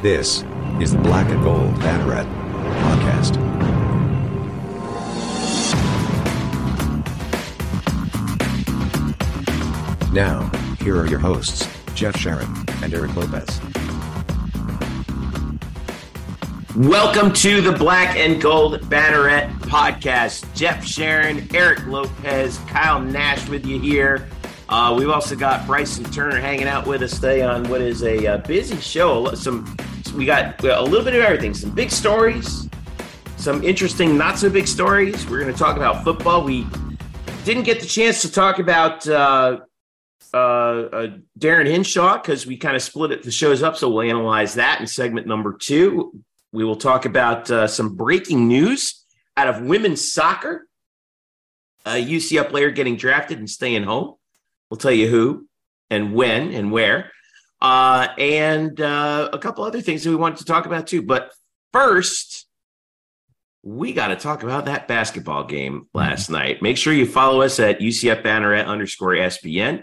This is the Black and Gold Banneret podcast. Now, here are your hosts, Jeff Sharon and Eric Lopez. Welcome to the Black and Gold Banneret podcast. Jeff Sharon, Eric Lopez, Kyle Nash with you here. Uh, we've also got Bryson Turner hanging out with us today on what is a, uh busy show. Some we got a little bit of everything. Some big stories, some interesting, not so big stories. We're going to talk about football. We didn't get the chance to talk about uh, uh, uh, Darin Hinshaw because we kind of split it, the shows up. So we'll analyze that in segment number two. We will talk about uh, some breaking news out of women's soccer. A UCF player getting drafted and staying home. We'll tell you who and when and where uh, and uh, a couple other things that we wanted to talk about too. But first, we got to talk about that basketball game last mm-hmm. night. Make sure you follow us at UCF Banneret underscore SBN,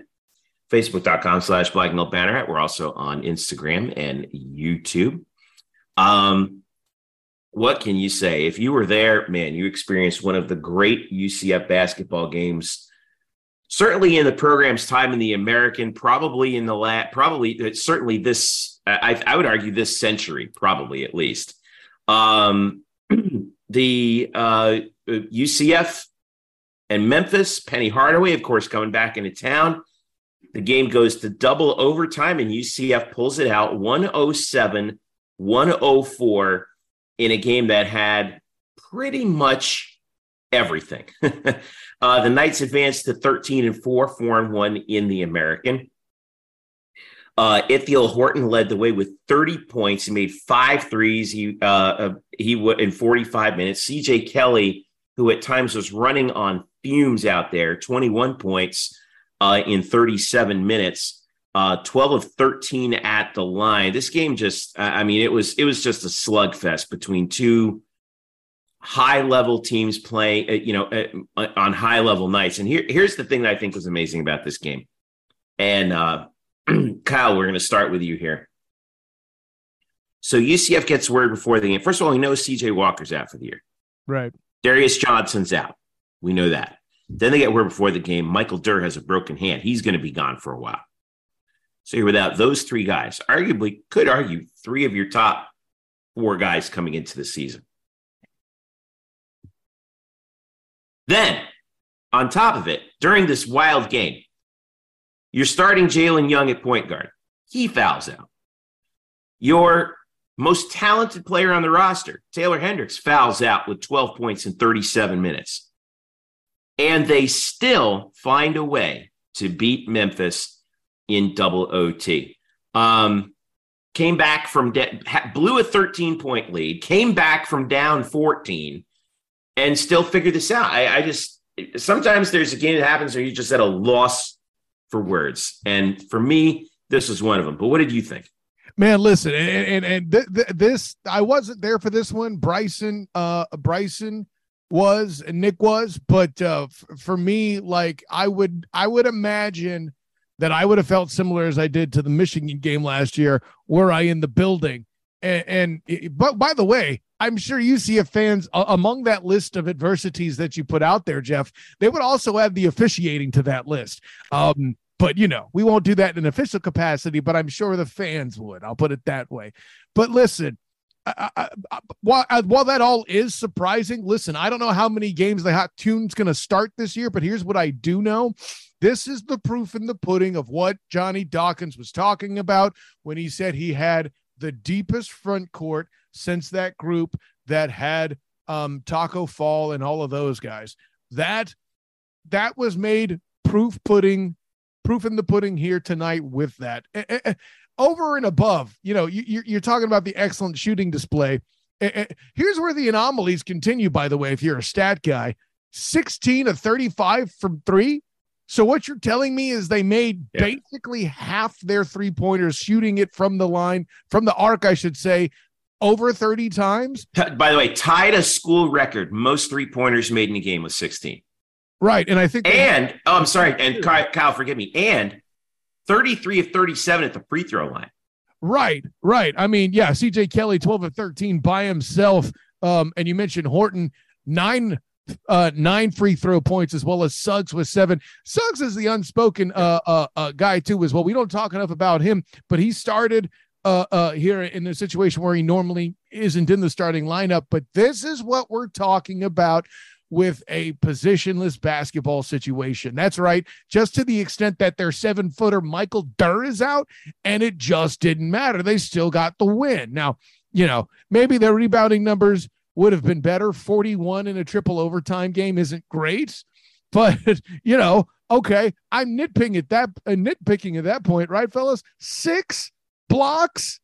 Facebook.com slash Black and Gold Banneret. We're also on Instagram and YouTube. Um, what can you say? If you were there, man, you experienced one of the great UCF basketball games certainly in the program's time in the American, probably in the lat, probably uh, certainly this. I, I would argue this century, probably at least. Um, the uh, UCF and Memphis, Penny Hardaway, of course, coming back into town. The game goes to double overtime, and UCF pulls it out 107 104 in a game that had pretty much everything. Uh, the Knights advanced to 13 and 4, 4 and 1 in the American. Uh, Ithiel Horton led the way with 30 points. He made five threes. He uh, uh he in 45 minutes. CJ Kelly, who at times was running on fumes out there, 21 points uh, in 37 minutes. Uh, 12 of 13 at the line. This game just, I mean, it was it was just a slugfest between two high level teams playing, uh, you know, uh, on high level nights. And here, here's the thing that I think was amazing about this game. And uh, Kyle, we're going to start with you here. So UCF gets word before the game. First of all, we know CJ Walker's out for the year. Right. Darius Johnson's out. We know that. Then they get word before the game. Michael Durr has a broken hand. He's going to be gone for a while. So you're without those three guys. Arguably, could argue three of your top four guys coming into the season. Then, on top of it, during this wild game, you're starting Jalen Young at point guard. He fouls out. Your most talented player on the roster, Taylor Hendricks, fouls out with 12 points in 37 minutes. And they still find a way to beat Memphis in double OT. Um, came back from de- blew a 13 point lead, came back from down 14 and still figure this out. I, I just sometimes there's a game that happens where you just at a loss for words, and for me, this was one of them. But what did you think? Man, listen, and and, and th- th- this I wasn't there for this one. Bryson, uh, Bryson was and Nick was, but uh, f- for me, like I would, I would imagine that I would have felt similar as I did to the Michigan game last year, were I in the building. And, and but by the way, I'm sure you UCF fans uh, among that list of adversities that you put out there, Jeff, they would also add the officiating to that list. Um, but you know, we won't do that in an official capacity, but I'm sure the fans would. I'll put it that way. But listen, I, I, I, while, while that all is surprising, listen, I don't know how many games the hot tune's going to start this year, but here's what I do know. This is the proof in the pudding of what Johnny Dawkins was talking about when he said he had the deepest front court since that group that had um, Tacko Fall and all of those guys. That that was made proof pudding, proof in the pudding here tonight with that. Over and above, you know, you're talking about the excellent shooting display. Here's where the anomalies continue, by the way, if you're a stat guy 16 of 35 from three. So what you're telling me is they made yeah. basically half their three pointers shooting it from the line, from the arc, I should say, over 30 times. By the way, tied a school record. Most three pointers made in a game was 16. Right. And I think, and oh, I'm sorry. And Kyle, forgive me. And 33 of 37 at the free throw line. Right, right. I mean, yeah, CJ Kelly, 12 of 13 by himself. Um, and you mentioned Horton, nine uh nine free throw points as well as Suggs with seven. Suggs is the unspoken uh, uh uh guy too as well. We don't talk enough about him, but he started uh uh here in a situation where he normally isn't in the starting lineup. But this is what we're talking about with a positionless basketball situation. That's right. Just to the extent that their seven footer Michael Durr is out, and it just didn't matter. They still got the win. Now, you know, maybe their rebounding numbers would have been better. 41 in a triple overtime game isn't great, but you know, okay, I'm nitpicking at that uh, nitpicking at that point, right, fellas? Six blocks.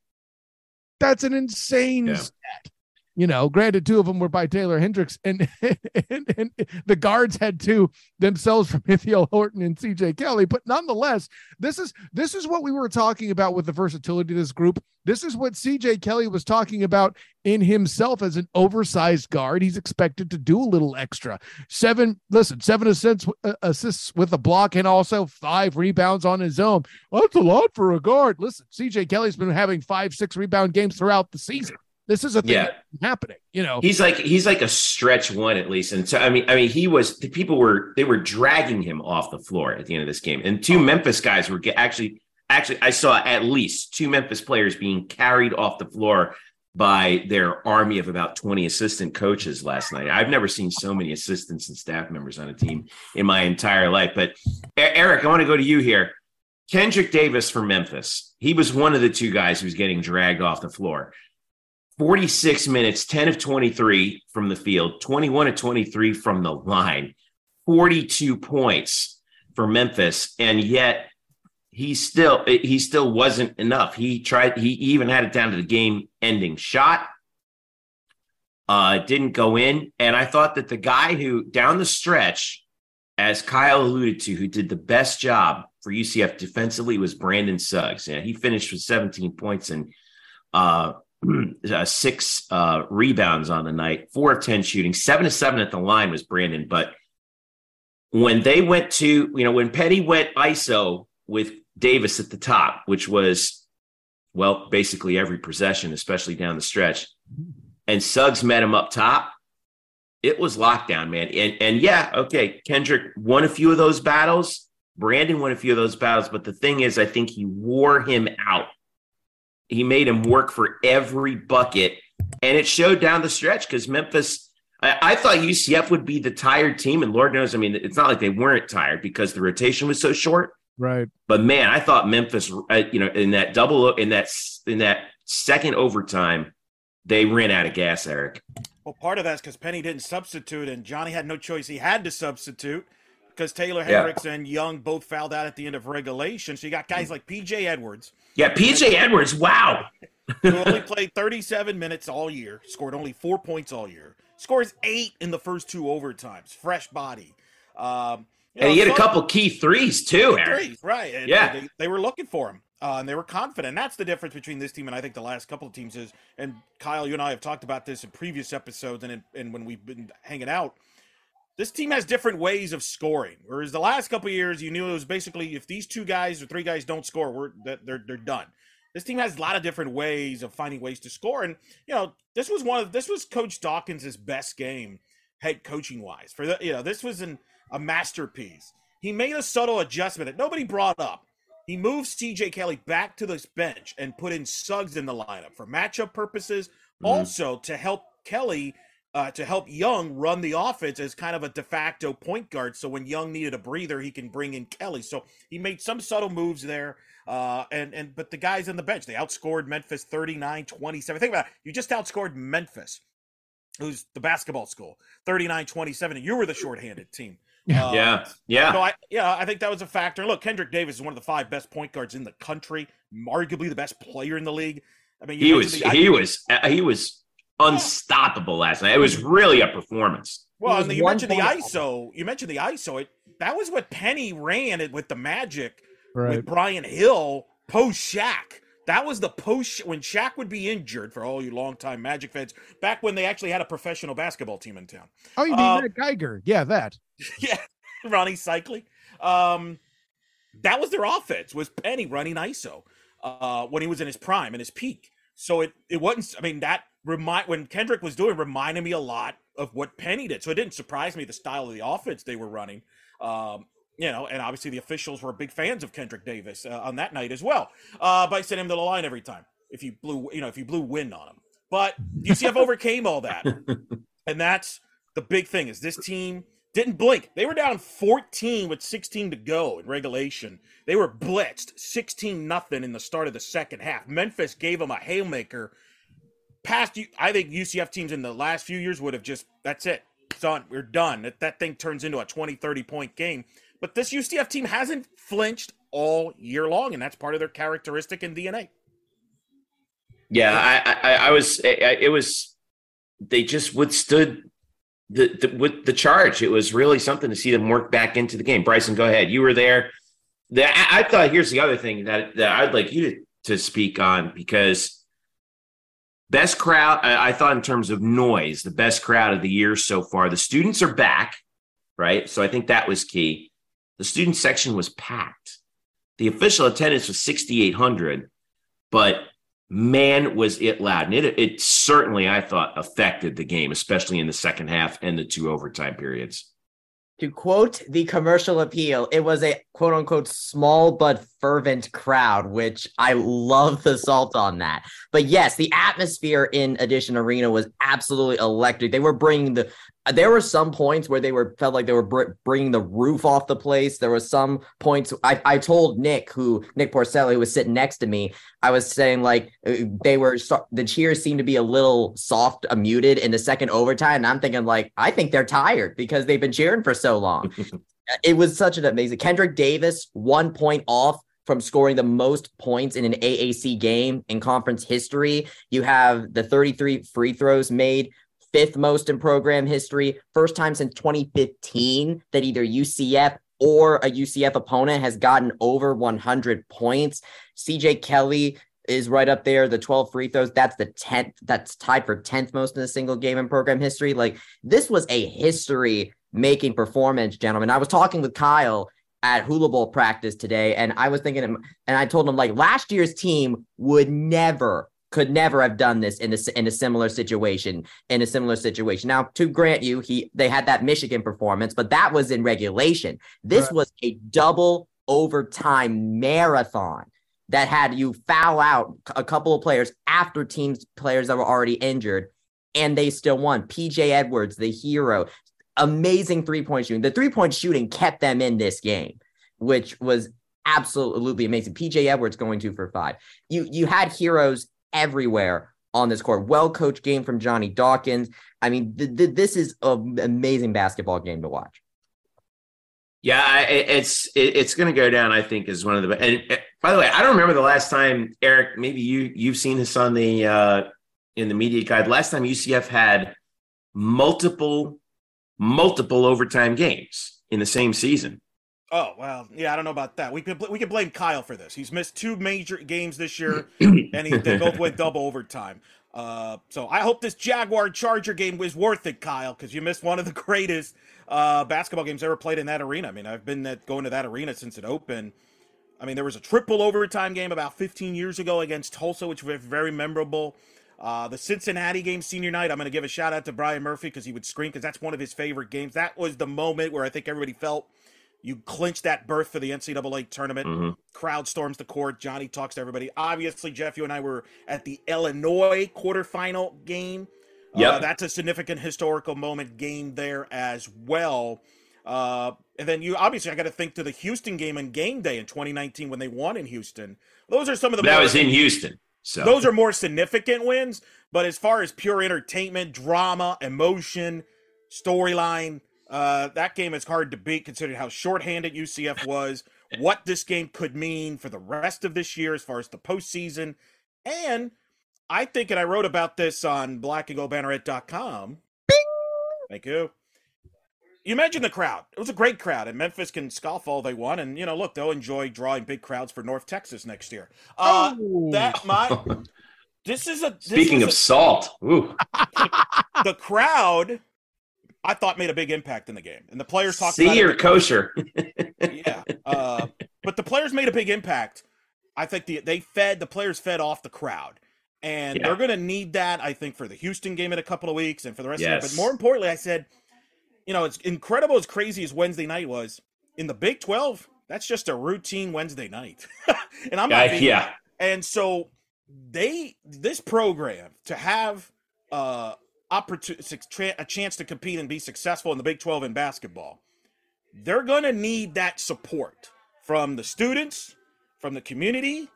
That's an insane yeah. stat. You know, granted, two of them were by Taylor Hendricks, and, and, and the guards had two themselves from Ithiel Horton and CJ Kelly. But nonetheless, this is this is what we were talking about with the versatility of this group. This is what CJ Kelly was talking about in himself as an oversized guard. He's expected to do a little extra. Seven, listen, seven assists, uh, assists with a block and also five rebounds on his own. That's a lot for a guard. Listen, CJ Kelly's been having five, six rebound games throughout the season. This is a thing yeah. happening. You know, he's like he's like a stretch one at least, and so I mean, I mean, he was the people were they were dragging him off the floor at the end of this game, and two oh. Memphis guys were actually actually I saw at least two Memphis players being carried off the floor by their army of about 20 assistant coaches last night. I've never seen so many assistants and staff members on a team in my entire life. But Eric, I want to go to you here. Kendrick Davis from Memphis. He was one of the two guys who was getting dragged off the floor. 46 minutes, 10 of 23 from the field, 21 of 23 from the line, 42 points for Memphis. And yet he still he still wasn't enough. He tried, he even had it down to the game ending shot. Uh, didn't go in. And I thought that the guy who down the stretch, as Kyle alluded to, who did the best job for UCF defensively was Brandon Suggs. Yeah, he finished with 17 points and uh, uh, six uh, rebounds on the night, four of 10 shooting, seven to seven at the line was Brandon. But when they went to, you know, when Penny went ISO with Davis at the top, which was, well, basically every possession, especially down the stretch, and Suggs met him up top, it was lockdown, man. And, and yeah, okay, Kendrick won a few of those battles. Brandon won a few of those battles. But the thing is, I think he wore him out he made him work for every bucket, and it showed down the stretch because Memphis. I, I, thought UCF would be the tired team, and Lord knows, I mean, it's not like they weren't tired because the rotation was so short. Right. But man, I thought Memphis, uh, you know, in that double, in that in that second overtime, they ran out of gas. Eric. Well, part of that's because Penny didn't substitute, and Johnny had no choice. He had to substitute because Taylor Hendricks yeah. and Young both fouled out at the end of regulation. So you got guys like PJ Edwards. Yeah, PJ Edwards. Wow. who only played 37 minutes all year, scored only four points all year, scores eight in the first two overtimes, fresh body. Um, and know, he had so, a couple key threes too. Threes, right? And yeah, they, they, were looking for him, uh, and they were confident. That's the difference between this team and I think the last couple of teams is. And Kyle, you and I have talked about this in previous episodes, and in, and when we've been hanging out this team has different ways of scoring. Whereas the last couple years, you knew it was basically if these two guys or three guys don't score, we're they're they're done. This team has a lot of different ways of finding ways to score, and you know this was one of this was Coach Dawkins' best game, head coaching wise. For the you know this was an, a masterpiece. He made a subtle adjustment that nobody brought up. He moved CJ Kelly back to the bench and put in Suggs in the lineup for matchup purposes, mm-hmm. also to help Kelly uh, to help Young run the offense as kind of a de facto point guard. So when Young needed a breather, he can bring in Kelly. So he made some subtle moves there. Uh, and and but the guys on the bench, they outscored Memphis 39-27. Think about it. You just outscored Memphis, who's the basketball school, 39-27, and you were the shorthanded team. Yeah, uh, yeah, yeah. So I, yeah, I think that was a factor. Look, Kendrick Davis is one of the five best point guards in the country, arguably the best player in the league. I mean, he was, the, he was, he was unstoppable last night. It was really a performance. Well, and you mentioned the ISO. You mentioned the ISO. It that was what Penny ran it with the Magic right. with Brian Hill post Shaq. That was the post when Shaq would be injured for all you longtime Magic fans. Back when they actually had a professional basketball team in town. Oh, you mean uh, Matt Geiger? Yeah, that. Yeah, Rony Seikaly. Um, that was their offense. Was Penny running ISO? uh, when he was in his prime and his peak. So it it wasn't. I mean that remind when Kendrick was doing reminded me a lot of what Penny did. So it didn't surprise me the style of the offense they were running. Um, you know, and obviously the officials were big fans of Kendrick Davis uh, on that night as well uh, by sending him to the line every time if you blew you know if you blew wind on him. But UCF overcame all that, and that's the big thing is this team didn't blink. They were down 14 with 16 to go in regulation. They were blitzed 16 nothing in the start of the second half. Memphis gave them a haymaker. Past you, I think UCF teams in the last few years would have just that's it. Done. We're done. That, that thing turns into a 20, 30 point game. But this UCF team hasn't flinched all year long, and that's part of their characteristic and DNA. Yeah, I, I, I was. I, It was. They just withstood the, the with the charge. It was really something to see them work back into the game. Bryson, go ahead. You were there. The, I, I thought here's the other thing that that I'd like you to, to speak on because best crowd. I, thought in terms of noise, the best crowd of the year so far. The students are back, right? So I think that was key. The student section was packed. The official attendance was 6,800, but man, was it loud. And it, it certainly, I thought, affected the game, especially in the second half and the two overtime periods. To quote the commercial appeal, it was a quote unquote small but fervent crowd, which I love the salt on that. But yes, the atmosphere in Addition Arena was absolutely electric. They were bringing the there were some points where they were felt like they were br- bringing the roof off the place. There was some points I, I told Nick, who Nick Porcelli, who was sitting next to me, I was saying like uh, they were the cheers seemed to be a little soft, uh, muted in the second overtime, and I'm thinking like I think they're tired because they've been cheering for so long. it was such an amazing. Kendrick Davis one point off from scoring the most points in an AAC game in conference history. You have the 33 free throws made fifth most in program history. First time since 2015 that either UCF or a UCF opponent has gotten over 100 points. CJ Kelly is right up there. The 12 free throws, that's the 10th, that's tied for 10th most in a single game in program history. Like this was a history making performance, gentlemen. I was talking with Kyle at hula bowl practice today, and I was thinking, and I told him like last year's team would never could never have done this in a, in a similar situation in a similar situation now to grant you he they had that michigan performance but that was in regulation this right. was a double overtime marathon that had you foul out a couple of players after teams players that were already injured and they still won pj edwards the hero amazing three point shooting the three point shooting kept them in this game which was absolutely amazing. PJ Edwards going two for five. You you had heroes everywhere on this court. Well coached game from Johnny Dawkins. I mean, th- th- this is an amazing basketball game to watch. Yeah, it's it's going to go down. I think is one of the. And by the way, I don't remember the last time Eric. Maybe you you've seen this on the uh, in the media guide. Last time UCF had multiple multiple overtime games in the same season. Oh well, yeah, I don't know about that. We could we could blame Kyle for this. He's missed two major games this year, and he, they both went double overtime. Uh, so I hope this Jaguar Charger game was worth it, Kyle, because you missed one of the greatest uh, basketball games ever played in that arena. I mean, I've been at, going to that arena since it opened. I mean, there was a triple overtime game about 15 years ago against Tulsa, which was very memorable. Uh, the Cincinnati game senior night, I'm going to give a shout out to Brian Murphy because he would scream because that's one of his favorite games. That was the moment where I think everybody felt – you clinch that berth for the NCAA tournament. Mm-hmm. Crowd storms the court. Johnny talks to everybody. Obviously, Jeff, you and I were at the Illinois quarterfinal game. Yeah, uh, that's a significant historical moment game there as well. Uh, and then you obviously I got to think to the Houston game and game day in 2019 when they won in Houston. Those are some of the that was in Houston. So those are more significant wins. But as far as pure entertainment, drama, emotion, storyline, uh, that game is hard to beat considering how shorthanded UCF was, what this game could mean for the rest of this year as far as the postseason. And I think, and I wrote about this on blackandgoldbanneret.com. Bing! Thank you. You mentioned the crowd. It was a great crowd, and Memphis can scoff all they want. And, you know, look, they'll enjoy drawing big crowds for North Texas next year. Uh, oh. That might. This is a. This Speaking is of a, salt, the, the crowd I thought made a big impact in the game. And the players talked See, about you're kosher. yeah. Uh, but the players made a big impact. I think the, they fed the players fed off the crowd, and Yeah. they're going to need that. I think for the Houston game in a couple of weeks and for the rest of it. But more importantly, I said, you know, it's incredible as crazy as Wednesday night was in the Big Twelve. That's just a routine Wednesday night, and I'm not Uh, yeah. and so they this program to have uh opportunity a chance to compete and be successful in the Big 12 in basketball. They're going to need that support from the students, from the community,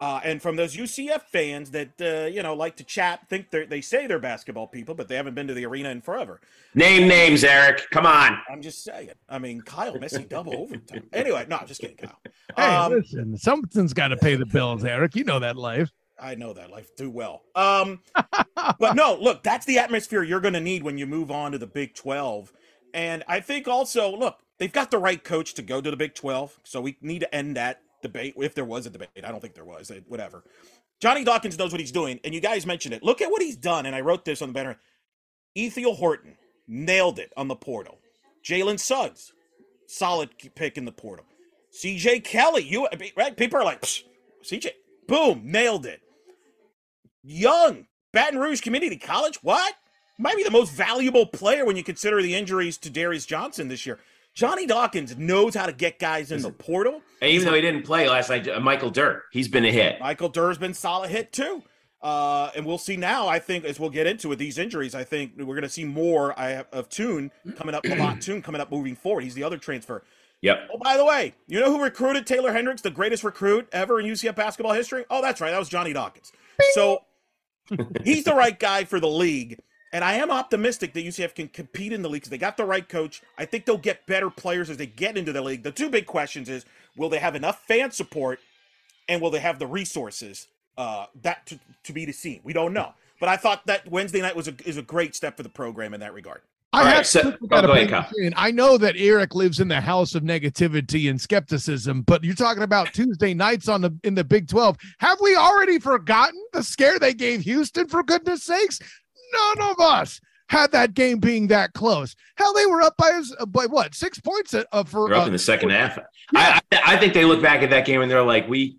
uh, and from those UCF fans that uh, you know like to chat, think they they say they're basketball people, but they haven't been to the arena in forever. Name names, Eric. Come on. I'm just saying. I mean, Kyle Missy double overtime. Anyway, no, I'm just kidding, Kyle. Hey, Um, listen, something's got to pay the bills, Eric. You know that life. I know that life too well. Um, but no, look, that's the atmosphere you're going to need when you move on to the Big 12. And I think also, look, they've got the right coach to go to the Big 12. So we need to end that debate if there was a debate. I don't think there was, whatever. Johnny Dawkins knows what he's doing. And you guys mentioned it. Look at what he's done. And I wrote this on the banner. Ithiel Horton nailed it on the portal. Jalen Suggs, solid pick in the portal. CJ Kelly, you right? People are like, CJ, boom, nailed it. Young, Baton Rouge Community College, what? Might be the most valuable player when you consider the injuries to Darius Johnson this year. Johnny Dawkins knows how to get guys in the portal. And even though he didn't play last night, uh, Michael Durr, he's been a hit. Michael Durr's been solid hit too. Uh, and we'll see now. I think as we'll get into with these injuries, I think we're going to see more of Thioune coming up. Lahat Thioune coming up moving forward. He's the other transfer. Yep. Oh, by the way, you know who recruited Taylor Hendricks, the greatest recruit ever in UCF basketball history? Oh, that's right. That was Johnny Dawkins. So he's the right guy for the league. And I am optimistic that UCF can compete in the league because they got the right coach. I think they'll get better players as they get into the league. The two big questions is will they have enough fan support and will they have the resources uh, that to, to be seen? We don't know. But I thought that Wednesday night was a, is a great step for the program in that regard. I All right, have so- to oh, gotta go ahead, bring Kyle. this in. I know that Eric lives in the house of negativity and skepticism, but you're talking about Tuesday nights on the in the Big 12. Have we already forgotten the scare they gave Houston for goodness sakes? None of us had that game being that close. Hell, they were up by by what six points uh, uh, for They're up uh, in the second half. I, I I think they look back at that game and they're like, we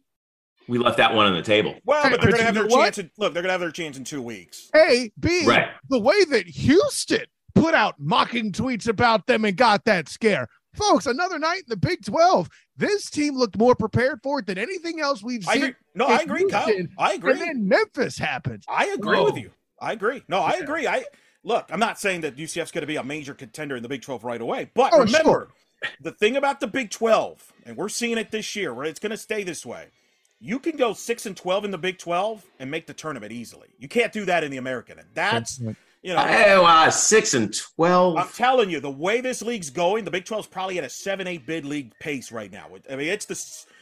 we left that one on the table. Well, but they're going to have their what? chance. In, look, they're going to have their chance in two weeks. A, B, Right. the way that Houston put out mocking tweets about them and got that scare. Folks, another night in the Big 12. This team looked more prepared for it than anything else we've I seen. agree. No, I agree, Kyle. I agree. And then Memphis happened. I agree Whoa. with you. I agree. No, I agree. I look. I'm not saying that UCF's going to be a major contender in the Big 12 right away, but Oh, remember the thing about the Big 12, and we're seeing it this year, where it's going to stay this way. You can go six and 12 in the Big 12 and make the tournament easily. You can't do that in the American. And that's you know. Oh, uh, six and twelve. I'm telling you, the way this league's going, the Big 12's probably at a seven-eight bid league pace right now. I mean, it's the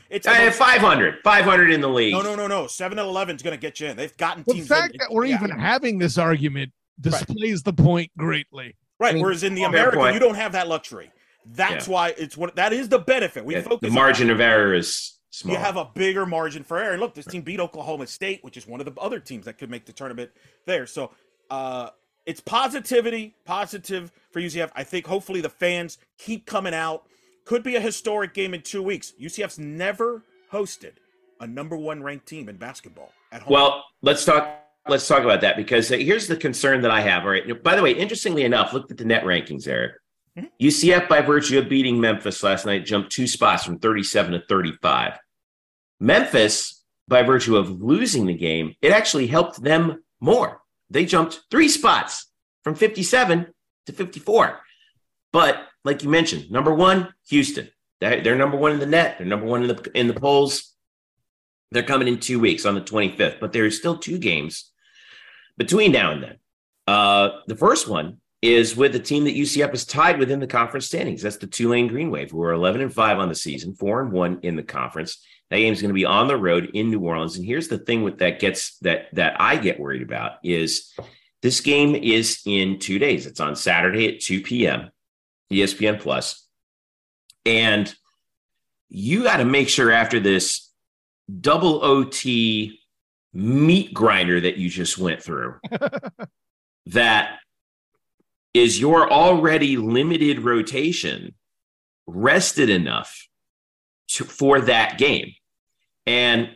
it's the Uh, most- 500, 500 in the league. no, no, no, no. Seven and eleven is going to get you in. They've gotten The teams. fact in- that we're yeah. even having this argument displays the point greatly. Right. I mean, Whereas in the American, you don't have that luxury. That's Yeah. why it's what that is the benefit. We Yeah, focus the margin that. of error is small. You have a bigger margin for error. And look, this team beat Oklahoma State, which is one of the other teams that could make the tournament there. So uh it's positivity, positive for UCF. I think hopefully the fans keep coming out. Could be a historic game in two weeks. UCF's never hosted a number one ranked team in basketball at home. Well, let's talk. Let's talk about that because uh, here's the concern that I have. All right. By the way, interestingly enough, look at the net rankings, Eric. Mhm. UCF, by virtue of beating Memphis last night, jumped two spots from 37 to 35. Memphis, by virtue of losing the game, it actually helped them more. They jumped three spots from 57 to 54. But like you mentioned, number one, Houston. They're, number one in the net. They're number one in the in the polls. They're coming in two weeks on the 25th, but there's still two games between now and then. Uh, the first one is with the team that UCF is tied within the conference standings. That's the Tulane Green Wave, who are 11 and 5 on the season, 4 and 1 in the conference. That game's going to be on the road in New Orleans. And here's the thing with that gets that that I get worried about is this game is in two days. It's on Saturday at 2 p.m. ESPN Plus. And you got to make sure after this double OT meat grinder that you just went through that is your already limited rotation rested enough to, for that game. And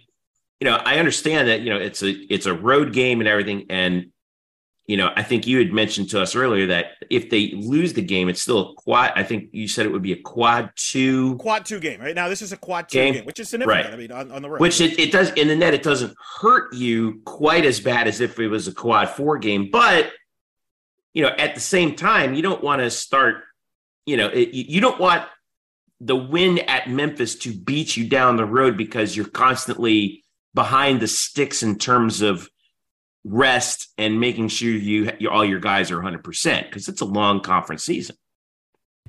you know, I understand that you know it's a it's a road game and everything, and you know, I think you had mentioned to us earlier that if they lose the game, it's still a quad. I think you said it would be a quad two. Quad two game, right? Now this is a quad two Game. game, which is significant. Right. I mean, on, on the road. Which it, it does in the net, it doesn't hurt you quite as bad as if it was a quad four game. But you know, at the same time, you don't want to start. You know, it, you you don't want the win at Memphis to beat you down the road because you're constantly behind the sticks in terms of rest and making sure you, you all your guys are 100% because it's a long conference season.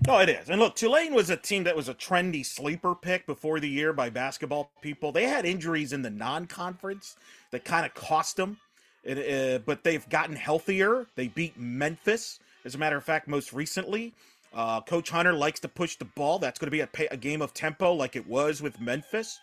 No, it is. And look, Tulane was a team that was a trendy sleeper pick before the year by basketball people. They had injuries in the non-conference that kind of cost them, It, uh, but they've gotten healthier. They beat Memphis, as a matter of fact, most recently. Uh, Coach Hunter likes to push the ball. That's going to be a, a game of tempo, like it was with Memphis.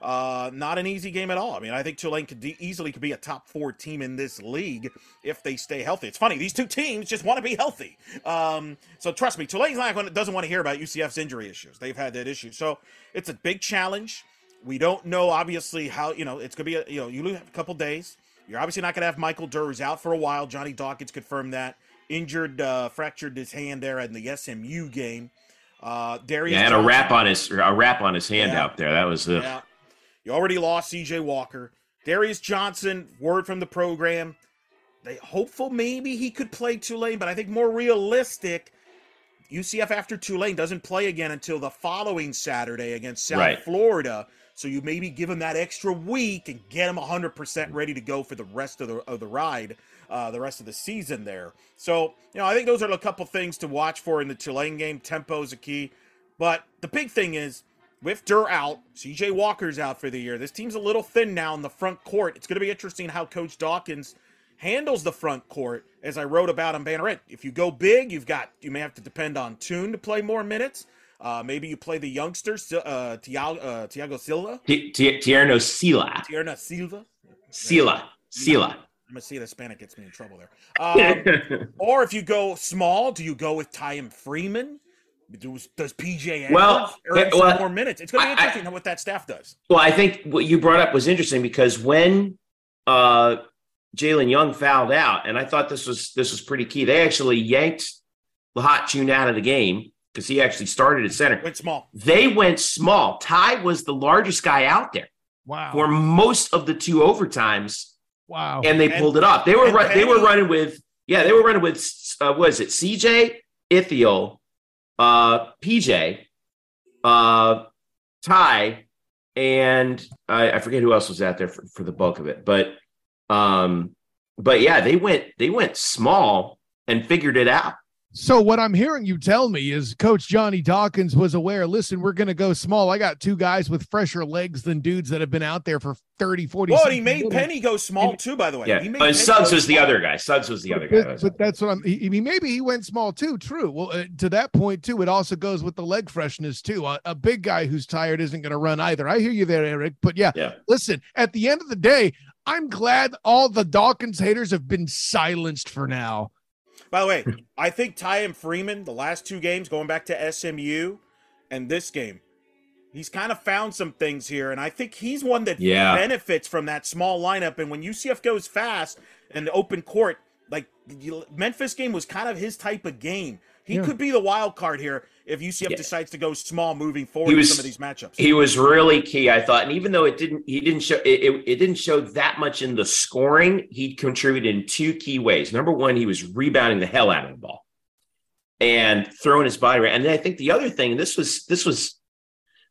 Uh, not an easy game at all. I mean, I think Tulane could de- easily could be a top four team in this league if they stay healthy. It's funny; these two teams just want to be healthy. Um, so trust me, Tulane's not going doesn't want to hear about UCF's injury issues. They've had that issue, so it's a big challenge. We don't know obviously how you know it's going to be. A, you know, you lose a couple days. You're obviously not going to have Michael Durr, out for a while. Johnny Dawkins confirmed that injured, uh, fractured his hand there in the SMU game. Uh, Darius Yeah, and a Johnson- wrap on his a wrap on his hand Yeah. out there. That was uh, yeah. You already lost CJ Walker. Darius Johnson, word from the program. They hopeful maybe he could play Tulane, but I think more realistic. UCF after Tulane doesn't play again until the following Saturday against South Right. Florida. So you maybe give him that extra week and get him 100% ready to go for the rest of the of the ride, uh, the rest of the season there. So, you know, I think those are a couple things to watch for in the Tulane game. Tempo is a key. But the big thing is with Durr out, CJ Walker's out for the year. This team's a little thin now in the front court. It's going to be interesting how Coach Dawkins handles the front court, as I wrote about on Banneret. If you go big, you've got you may have to depend on Thioune to play more minutes. Uh, maybe you play the youngsters, uh, Tiago, uh, Tiago Silva, Thierno Sylla. Tierna Silva. Sila. Sila. I'm gonna see if Hispanic gets me in trouble there. Um, or if you go small, do you go with Tyem Freeman? Does, does PJ Well, earn yeah, some well, more minutes? It's going to be I- I- interesting what that staff does. Well, I think what you brought up was interesting because when uh, Jalen Young fouled out, and I thought this was this was pretty key. They actually yanked Lahat Thioune out of the game because he actually started at center. Went small. They went small. Ty was the largest guy out there Wow. for most of the two overtimes, wow. and they And- pulled it off. They were they were running with yeah, they were running with uh, what is it? CJ Ithiel, uh, PJ, uh, Ty, and I, I forget who else was out there for, for the bulk of it, but um, but yeah, they went they went small and figured it out. So what I'm hearing you tell me is Coach Johnny Dawkins was aware, listen, we're going to go small. I got two guys with fresher legs than dudes that have been out there for 30, 40 Well, and he seasons. made Penny go small too. By the way, Yeah, He made and Penny Suggs go was the other guy. Suggs was the other guy. But, but that's what I'm. He, I mean, maybe he went small too. True. Well, uh, to that point too, it also goes with the leg freshness too. A, a big guy who's tired isn't going to run either. I hear you there, Eric. But yeah, Yeah. listen. At the end of the day, I'm glad all the Dawkins haters have been silenced for now. By the way, I think Tyem Freeman, the last two games, going back to SMU and this game, he's kind of found some things here, and I think he's one that Yeah. benefits from that small lineup. And when UCF goes fast and open court, like Memphis game was kind of his type of game. He Yeah. could be the wild card here if UCF Yeah. decides to go small moving forward He in was- some of these matchups. he was really key i thought. And even though it didn't he didn't show it, it, it didn't show that much in the scoring he contributed in two key ways. Number one he was rebounding the hell out of the ball and throwing his body around and then i think the other thing this was this was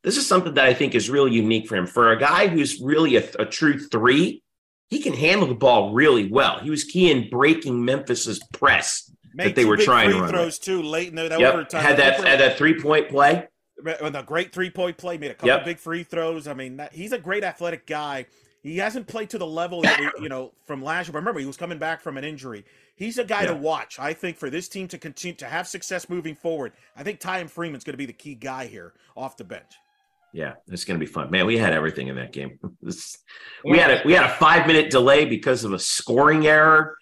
this is something that i think is really unique for him. For a guy who's really a, a true three he can handle the ball really well. He was key in breaking memphis's press Made that they were trying to free run throws too late in the that yep. overtime. had that had that three point play with a great three point play, made a couple Yep. big free throws. I mean, that, he's a great athletic guy. He hasn't played to the level that we, you know, from last year. But remember, he was coming back from an injury. He's a guy to watch. I think for this team to continue to have success moving forward, I think Tyem Freeman's going to be the key guy here off the bench. Yeah, it's going to be fun, man. We had everything in that game. We had a we had a five minute delay because of a scoring error.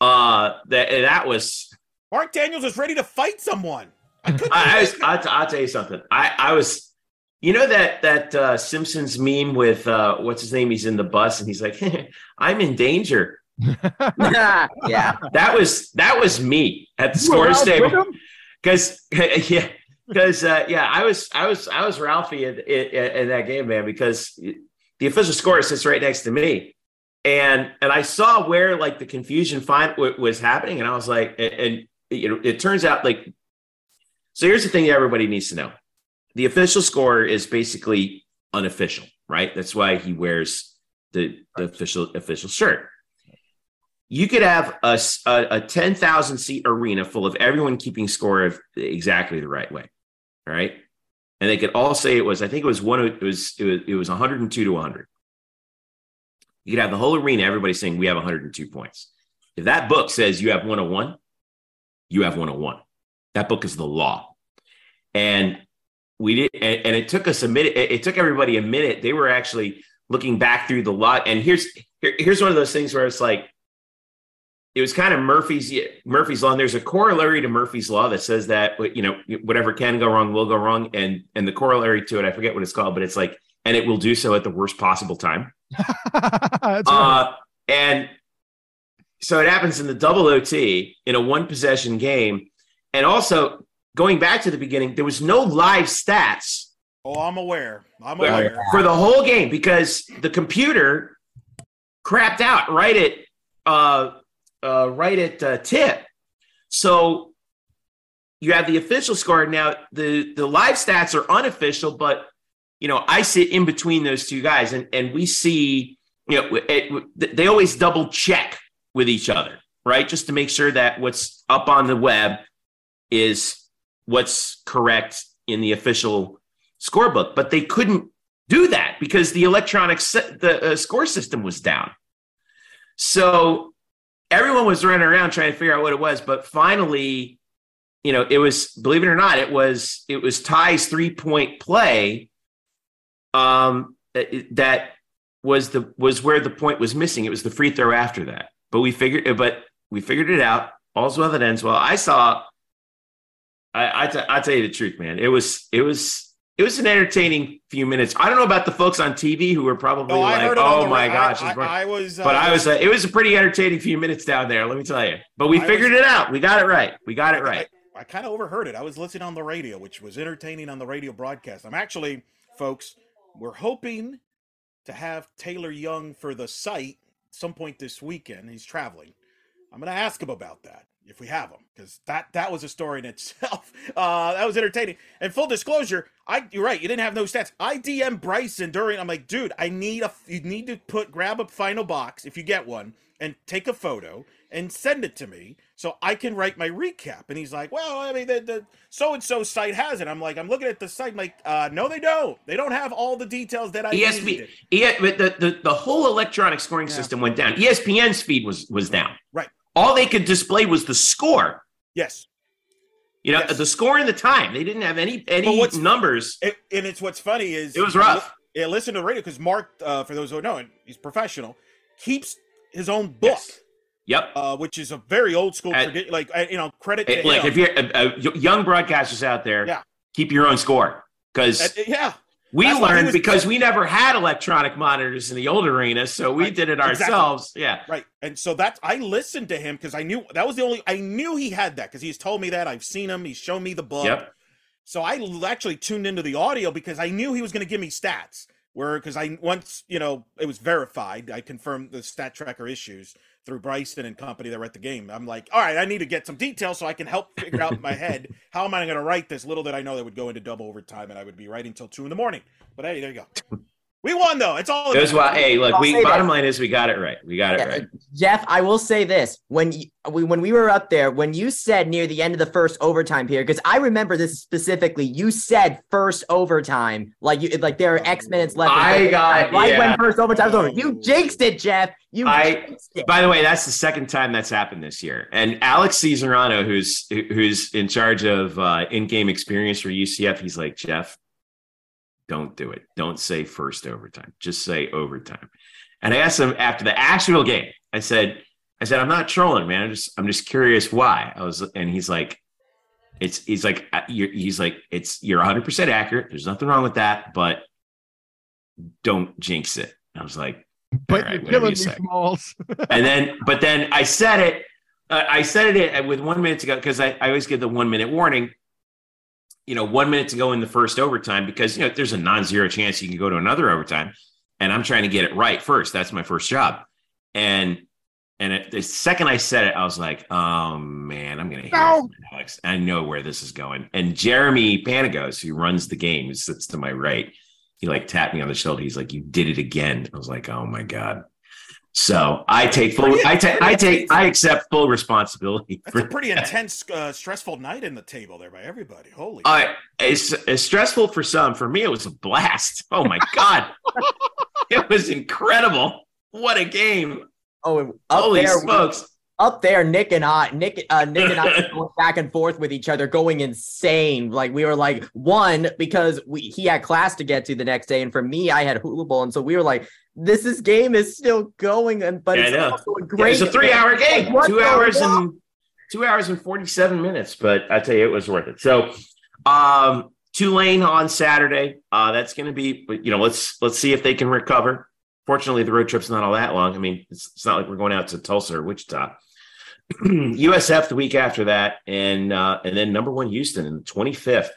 Uh, that that was. Marc Daniels is ready to fight someone. I couldn't. I, I was, I'll, I'll tell you something. I I was. You know that that uh, Simpsons meme with uh, what's his name? He's in the bus and he's like, "I'm in danger." yeah. That was that was me at the scores table because yeah because uh, yeah I was I was I was Ralphie in, in, in that game man because the official score sits right next to me and and I saw where like the confusion find was happening and I was like and, and you know it turns out like so here's the thing that everybody needs to know the official score is basically unofficial right that's why he wears the, the official official shirt you could have a, a, a 10,000 seat arena full of everyone keeping score of exactly the right way. Right. And they could all say it was, I think it was one, it was, it was, it was 102 to 100. You could have the whole arena, everybody saying we have 102 points. If that book says you have 101, you have 101. That book is the law. And we did, and, and it took us a minute. It, it took everybody a minute. They were actually looking back through the law. And here's, here, here's one of those things where it's like, it was kind of Murphy's Murphy's law. And there's a corollary to Murphy's law that says that you know whatever can go wrong will go wrong, and and the corollary to it, I forget what it's called, but it's like, and it will do so at the worst possible time. uh, right. And so it happens in the double OT in a one possession game, and also going back to the beginning, there was no live stats. Oh, I'm aware. I'm aware for the whole game because the computer crapped out right at uh uh, right at uh, tip. So you have the official score. Now the the live stats are unofficial, but you know I sit in between those two guys, and and we see you know it, they always double check with each other, right, just to make sure that what's up on the web is what's correct in the official scorebook. But they couldn't do that because the electronic the uh, score system was down. So everyone was running around trying to figure out what it was, but finally, you know, it was believe it or not, it was it was Ty's three point play um, that was the was where the point was missing. It was the free throw after that, but we figured, but we figured it out. All's well that ends well. I saw. I I, t- I tell you the truth, man. It was it was it was an entertaining few minutes. I don't know about the folks on TV who were probably oh, like, "Oh my gosh!" I, I, I was, uh, but I was. Uh, it was a pretty entertaining few minutes down there. Let me tell you. But we figured was, it out. We got it right. We got it right. I, kind of overheard it. I was listening on the radio, which was entertaining on the radio broadcast. I'm actually, folks, we're hoping to have Taylor Young for the site some point this weekend. He's traveling. I'm going to ask him about that if we have him because that that was a story in itself. Uh, that was entertaining. And full disclosure, I you're right, you didn't have no stats. I DM Bryson during. I'm like, dude, I need a you need to put grab a final box if you get one and take a photo and send it to me so I can write my recap. And he's like, well, I mean, the, the so and so site has it. I'm like, I'm looking at the site. I'm like, uh, no, they don't. They don't have all the details that I ESPN, needed. Yeah, but the, the the whole electronic scoring yeah. system went down. ESPN's feed was was down. Right all they could display was the score. Yes. You know, yes. the score and the time. They didn't have any any numbers. It, and it's what's funny is it was rough. Yeah, listen to the radio because Mark, uh, for those who don't know, he's professional, keeps his own book. Yes. Yep. Uh, which is a very old school, At, like you know, credit. It, like if you're uh, young broadcasters out there, yeah. keep your own score because yeah, we That's learned because we never had electronic monitors in the old arena, so we right. did it ourselves. Exactly. Yeah, right. And so that I listened to him because I knew that was the only I knew he had that because he's told me that I've seen him. He's shown me the book. Yep. So I actually tuned into the audio because I knew he was going to give me stats. Where because I once you know it was verified, I confirmed the stat tracker issues through Bryson and company that were at the game. I'm like, all right, I need to get some details so I can help figure out in my head how am I going to write this. Little did I know that would go into double overtime and I would be writing till two in the morning. But hey, there you go. We won though. It's all. It was why. Hey, look. I'll we bottom line is we got it right. We got it yeah, right. Jeff, I will say this: when you, we when we were up there, when you said near the end of the first overtime period, because I remember this specifically, you said first overtime, like you like there are X minutes left. I got right yeah. when first overtime's over. You jinxed it, Jeff. You. I. By the way, that's the second time that's happened this year. And Alex Cesarano, who's who's in charge of uh, in-game experience for UCF, he's like Jeff don't do it. Don't say first overtime. Just say overtime. And I asked him after the actual game. I said, I said, I'm not trolling, man. I'm just, I'm just curious why. I was, and he's like, it's he's like uh, you're, he's like it's you're 100 percent accurate. There's nothing wrong with that, but don't jinx it. I was like, But right, you're killing me. Smalls. and then but then I said it. Uh, I said it with one minute to go because I, I always give the one minute warning. You know, one minute to go in the first overtime because you know there's a non-zero chance you can go to another overtime, and I'm trying to get it right first. That's my first job, and and it, the second I said it, I was like, oh man, I'm gonna hear No. Alex. I know where this is going. And Jeremy Panagos, who runs the game, sits to my right, he like tapped me on the shoulder. He's like, "You did it again." I was like, "Oh my god." So I take full. I take. I take. I accept full responsibility That's for a pretty intense, uh, stressful night in the table there by everybody. Holy. Uh, it's, it's stressful for some. For me, it was a blast. Oh my god, it was incredible. What a game! Oh, up Holy there, smokes! Up there, Nick and I, Nick, uh, Nick and I going back and forth with each other, going insane. Like we were like one because we he had class to get to the next day, and for me, I had hula bowl, and so we were like, "This is game is still going," and but Yeah, it's also a Yeah, great. it's a three-hour game, What two hours and two hours and forty-seven minutes. But I tell you, it was worth it. So, um, Tulane on Saturday. Uh, that's going to be. You know, let's let's see if they can recover. Fortunately, the road trip's not all that long. I mean, it's, it's not like we're going out to Tulsa or Wichita. USF the week after that, and uh, and then number one Houston in the twenty fifth.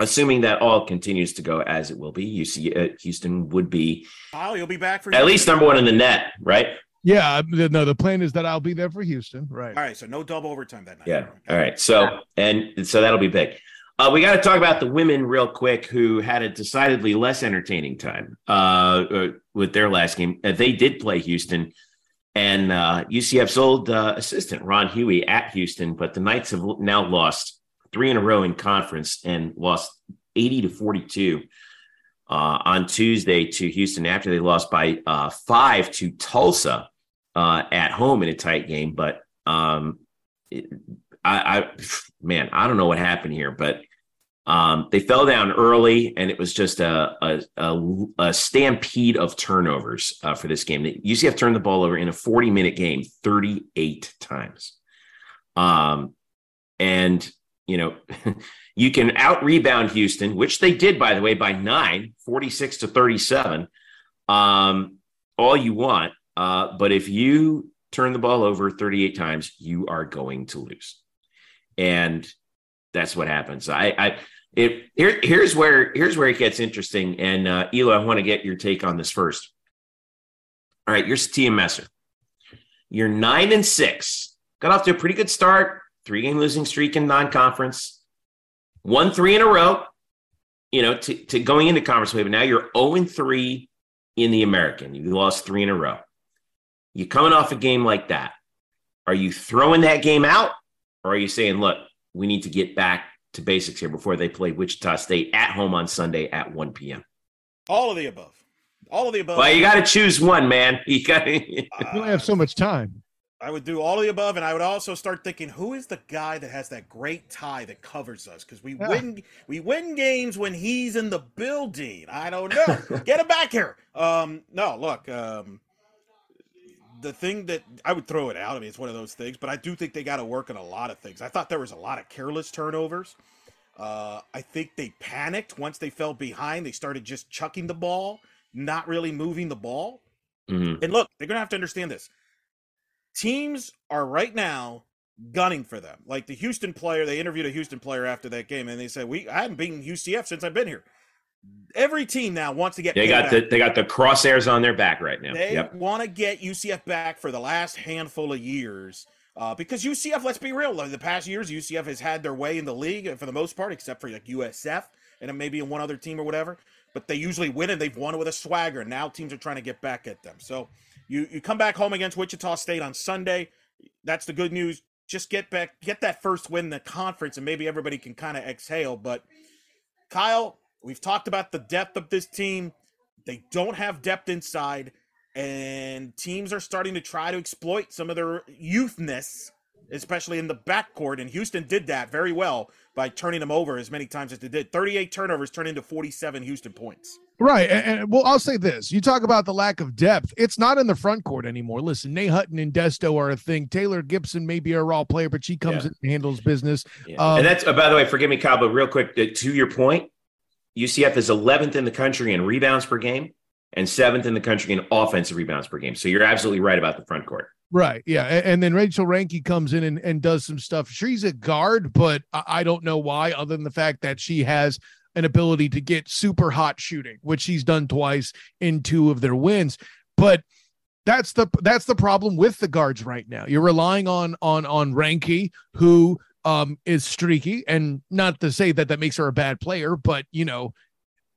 Assuming that all continues to go as it will be, UC uh, Houston would be Kyle, you'll be back for at least number one in the net, right? yeah, no, the plan is that I'll be there for Houston. Right. All right, so no double overtime that night. Yeah. All right. So and so that'll be big. Uh, we got to talk about the women real quick, who had a decidedly less entertaining time uh, uh, with their last game. Uh, they did play Houston, and uh, UCF's old uh, assistant Ron Hughey at Houston, but the Knights have now lost three in a row in conference and lost eighty to forty-two uh, on Tuesday to Houston after they lost by uh, five to Tulsa uh, at home in a tight game, but. Um, it- I, I man, I don't know what happened here, but um, they fell down early, and it was just a a, a, a stampede of turnovers uh, for this game. UCF turned the ball over in a 40 minute game 38 times. Um, and you know, you can out rebound Houston, which they did, by the way, by nine, 46 to 37. Um, all you want. Uh, but if you turn the ball over 38 times, you are going to lose. And that's what happens. I, I, it, here, here's where, here's where it gets interesting. And, uh, Elo, I want to get your take on this first. All right. Tia Messer. You're nine and six, got off to a pretty good start, three game losing streak in non conference, won three in a row, you know, to, to going into conference play, but now you're 0 and 3 in the American. You lost three in a row. You coming off a game like that. Are you throwing that game out? Or are you saying, look, we need to get back to basics here before they play Wichita State at home on Sunday at 1 p.m.? All of the above. All of the above. Well, you got to choose one, man. You got to. You only have so much time. I would do all of the above, and I would also start thinking, who is the guy that has that great tie that covers us? Because we Yeah. win, we win games when he's in the building. I don't know. Get him back here. Um, no, look. Um, the thing that I would throw it out. I mean, it's one of those things, but I do think they got to work on a lot of things. I thought there was a lot of careless turnovers. Uh, I think they panicked once they fell behind. They started just chucking the ball, not really moving the ball. Mhm. And look, they're going to have to understand this. Teams are right now gunning for them. Like the Houston player, they interviewed a Houston player after that game, and they said, "We I hadn't beaten UCF since I've been here." Every team now wants to get. They got payback. the they got the crosshairs on their back right now. They Yep. want to get UCF back for the last handful of years. Uh, because UCF, let's be real, the past years, UCF has had their way in the league for the most part, except for like USF and maybe in one other team or whatever. But they usually win and they've won with a swagger. And now teams are trying to get back at them. So you, you come back home against Wichita State on Sunday. That's the good news. Just get back, get that first win in the conference, and maybe everybody can kind of exhale. But Kyle, we've talked about the depth of this team. They don't have depth inside, and teams are starting to try to exploit some of their youthness, especially in the backcourt. And Houston did that very well by turning them over as many times as they did. 38 turnovers turned into 47 Houston points. Right. And, and, well, I'll say this. You talk about the lack of depth. It's not in the front court anymore. Listen, Nate Hutton and Desto are a thing. Taylor Gibson may be a raw player, but she comes Yeah. in and handles business. Yeah. Um, and that's, uh, by the way, forgive me, Kyle, but real quick, to your point, UCF is 11th in the country in rebounds per game and seventh in the country in offensive rebounds per game. So you're absolutely right about the front court. Right. Yeah. And, then Rachel Ranke comes in and, and does some stuff. She's a guard, but I, don't know why, other than the fact that she has an ability to get super hot shooting, which she's done twice in two of their wins. But that's the that's the problem with the guards right now. You're relying on on on Ranke, who um is streaky, and not to say that that makes her a bad player, but you know,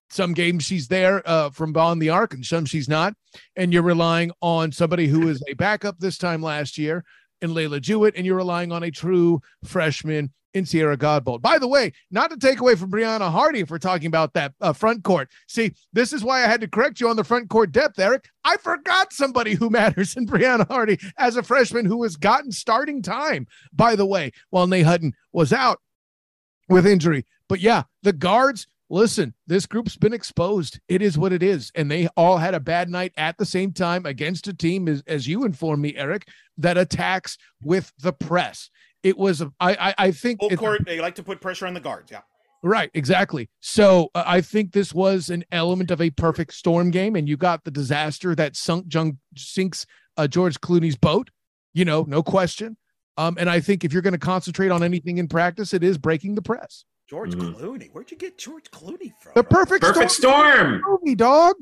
some games she's there uh, from beyond the arc, and some she's not. And you're relying on somebody who is a backup this time last year in Layla Jewett, and you're relying on a true freshman in Sierra Godbold. By the way, not to take away from Brianna Hardy if we're talking about that uh, front court. See, this is why I had to correct you on the front court depth, Eric. I forgot somebody who matters in Brianna Hardy as a freshman who has gotten starting time, by the way, while Nate Hutton was out with injury. But yeah, the guards, listen, this group's been exposed. It is what it is. And they all had a bad night at the same time against a team, as, as you informed me, Eric, that attacks with the press. It was, I, I, I think, Full it's- court, they like to put pressure on the guards. Yeah. Right, exactly. So uh, I think this was an element of a perfect storm game, and you got the disaster that sunk Jung, sinks uh, George Clooney's boat. You know, no question. Um, and I think if you're going to concentrate on anything in practice, it is breaking the press. George Mhm. Clooney. Where'd you get George Clooney from? The perfect, Perfect storm storm. movie, dog.